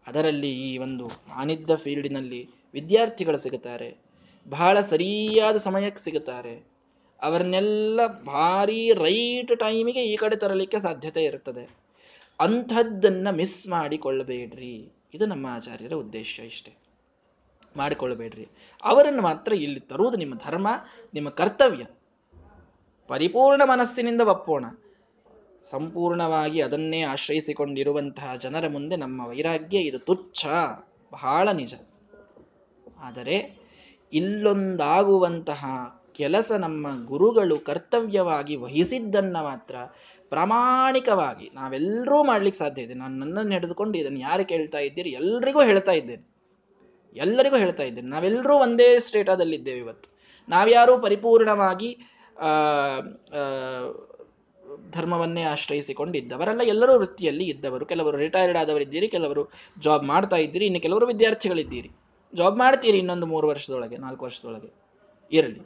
ಅದರಲ್ಲಿ ಈ ಒಂದು ನಾನಿದ್ದ ಫೀಲ್ಡಿನಲ್ಲಿ ವಿದ್ಯಾರ್ಥಿಗಳು ಸಿಗುತ್ತಾರೆ. ಬಹಳ ಸರಿಯಾದ ಸಮಯಕ್ಕೆ ಸಿಗುತ್ತಾರೆ. ಅವರನ್ನೆಲ್ಲ ಭಾರಿ ರೈಟ್ ಟೈಮಿಗೆ ಈ ಕಡೆ ತರಲಿಕ್ಕೆ ಸಾಧ್ಯತೆ ಇರುತ್ತದೆ. ಅಂಥದ್ದನ್ನು ಮಿಸ್ ಮಾಡಿಕೊಳ್ಳಬೇಡ್ರಿ. ಇದು ನಮ್ಮ ಆಚಾರ್ಯರ ಉದ್ದೇಶ ಇಷ್ಟೇ. ಮಾಡಿಕೊಳ್ಳಬೇಡ್ರಿ. ಅವರನ್ನು ಮಾತ್ರ ಇಲ್ಲಿ ತರುವುದು ನಿಮ್ಮ ಧರ್ಮ, ನಿಮ್ಮ ಕರ್ತವ್ಯ. ಪರಿಪೂರ್ಣ ಮನಸ್ಸಿನಿಂದ ಒಪ್ಪೋಣ. ಸಂಪೂರ್ಣವಾಗಿ ಅದನ್ನೇ ಆಶ್ರಯಿಸಿಕೊಂಡಿರುವಂತಹ ಜನರ ಮುಂದೆ ನಮ್ಮ ವೈರಾಗ್ಯ ಇದು ತುಚ್ಛ, ಬಹಳ ನಿಜ. ಆದರೆ ಇಲ್ಲೊಂದಾಗುವಂತಹ ಕೆಲಸ ನಮ್ಮ ಗುರುಗಳು ಕರ್ತವ್ಯವಾಗಿ ವಹಿಸಿದ್ದನ್ನ ಮಾತ್ರ ಪ್ರಾಮಾಣಿಕವಾಗಿ ನಾವೆಲ್ಲರೂ ಮಾಡ್ಲಿಕ್ಕೆ ಸಾಧ್ಯ ಇದೆ. ನಾನು ನನ್ನನ್ನು ಹಿಡಿದುಕೊಂಡು ಇದನ್ನು ಯಾರು ಕೇಳ್ತಾ ಇದ್ದೀರಿ? ಎಲ್ರಿಗೂ ಹೇಳ್ತಾ ಇದ್ದೇನೆ. ಎಲ್ಲರಿಗೂ ಹೇಳ್ತಾ ಇದ್ದೇನೆ. ನಾವೆಲ್ಲರೂ ಒಂದೇ ಸ್ಟೇಟಾದಲ್ಲಿದ್ದೇವೆ ಇವತ್ತು. ನಾವ್ಯಾರೂ ಪರಿಪೂರ್ಣವಾಗಿ ಧರ್ಮವನ್ನೇ ಆಶ್ರಯಿಸಿಕೊಂಡಿದ್ದವರೆಲ್ಲ, ಎಲ್ಲರೂ ವೃತ್ತಿಯಲ್ಲಿ ಇದ್ದವರು. ಕೆಲವರು ರಿಟೈರ್ಡ್ ಆದವರಿದ್ದೀರಿ, ಕೆಲವರು ಜಾಬ್ ಮಾಡ್ತಾ ಇದ್ದೀರಿ, ಇನ್ನು ಕೆಲವರು ವಿದ್ಯಾರ್ಥಿಗಳಿದ್ದೀರಿ. ಜಾಬ್ ಮಾಡ್ತೀರಿ ಇನ್ನೊಂದು ಮೂರು ವರ್ಷದೊಳಗೆ, ನಾಲ್ಕು ವರ್ಷದೊಳಗೆ. ಇರಲಿ.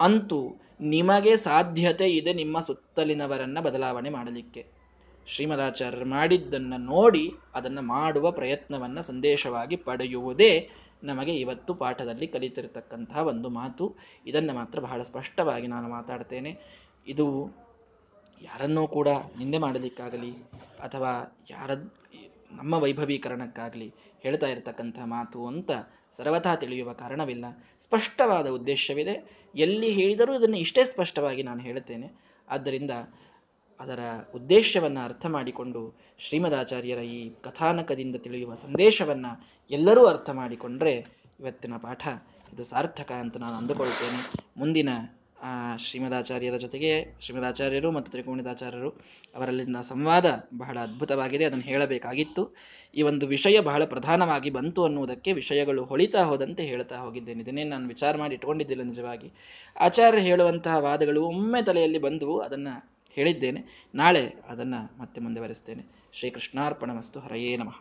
ಅಂತೂ ನಿಮಗೆ ಸಾಧ್ಯತೆ ಇದೆ ನಿಮ್ಮ ಸುತ್ತಲಿನವರನ್ನ ಬದಲಾವಣೆ ಮಾಡಲಿಕ್ಕೆ. ಶ್ರೀಮದಾಚಾರ್ಯರು ಮಾಡಿದ್ದನ್ನು ನೋಡಿ ಅದನ್ನು ಮಾಡುವ ಪ್ರಯತ್ನವನ್ನ ಸಂದೇಶವಾಗಿ ಪಡೆಯುವುದೇ ನಮಗೆ ಇವತ್ತು ಪಾಠದಲ್ಲಿ ಕಲಿತಿರತಕ್ಕಂತಹ ಒಂದು ಮಾತು. ಇದನ್ನು ಮಾತ್ರ ಬಹಳ ಸ್ಪಷ್ಟವಾಗಿ ನಾನು ಮಾತಾಡ್ತೇನೆ. ಇದು ಯಾರನ್ನೂ ಕೂಡ ನಿಂದೆ ಮಾಡಲಿಕ್ಕಾಗಲಿ ಅಥವಾ ಯಾರ ನಮ್ಮ ವೈಭವೀಕರಣಕ್ಕಾಗಲಿ ಹೇಳ್ತಾ ಇರತಕ್ಕಂಥ ಮಾತು ಅಂತ ಸರ್ವಥಾ ತಿಳಿಯುವ ಕಾರಣವಿಲ್ಲ. ಸ್ಪಷ್ಟವಾದ ಉದ್ದೇಶವಿದೆ. ಎಲ್ಲಿ ಹೇಳಿದರೂ ಇದನ್ನು ಇಷ್ಟೇ ಸ್ಪಷ್ಟವಾಗಿ ನಾನು ಹೇಳುತ್ತೇನೆ. ಆದ್ದರಿಂದ ಅದರ ಉದ್ದೇಶವನ್ನು ಅರ್ಥ ಮಾಡಿಕೊಂಡು ಶ್ರೀಮದಾಚಾರ್ಯರ ಈ ಕಥಾನಕದಿಂದ ತಿಳಿಯುವ ಸಂದೇಶವನ್ನು ಎಲ್ಲರೂ ಅರ್ಥ ಮಾಡಿಕೊಂಡ್ರೆ ಇವತ್ತಿನ ಪಾಠ ಇದು ಸಾರ್ಥಕ ಅಂತ ನಾನು ಅಂದುಕೊಳ್ತೇನೆ. ಮುಂದಿನ ಶ್ರೀಮದಾಚಾರ್ಯರ ಜೊತೆಗೆ ಶ್ರೀಮದಾಚಾರ್ಯರು ಮತ್ತು ತ್ರಿಕೋಣಿದಾಚಾರ್ಯರು ಅವರಲ್ಲಿನ ಸಂವಾದ ಬಹಳ ಅದ್ಭುತವಾಗಿದೆ. ಅದನ್ನು ಹೇಳಬೇಕಾಗಿತ್ತು. ಈ ಒಂದು ವಿಷಯ ಬಹಳ ಪ್ರಧಾನವಾಗಿ ಬಂತು ಅನ್ನುವುದಕ್ಕೆ ವಿಷಯಗಳು ಹೊಳಿತಾ ಹೋದಂತೆ ಹೇಳ್ತಾ ಹೋಗಿದ್ದೇನೆ. ಇದನ್ನೇ ನಾನು ವಿಚಾರ ಮಾಡಿ ಇಟ್ಕೊಂಡಿದ್ದಿಲ್ಲ ನಿಜವಾಗಿ. ಆಚಾರ್ಯ ಹೇಳುವಂತಹ ವಾದಗಳು ಒಮ್ಮೆ ತಲೆಯಲ್ಲಿ ಬಂದವು ಅದನ್ನು ಹೇಳಿದ್ದೇನೆ. ನಾಳೆ ಅದನ್ನು ಮತ್ತೆ ಮುಂದುವರಿಸ್ತೇನೆ. ಶ್ರೀಕೃಷ್ಣಾರ್ಪಣ ಮಸ್ತು ಹರಯೇ ನಮಃ.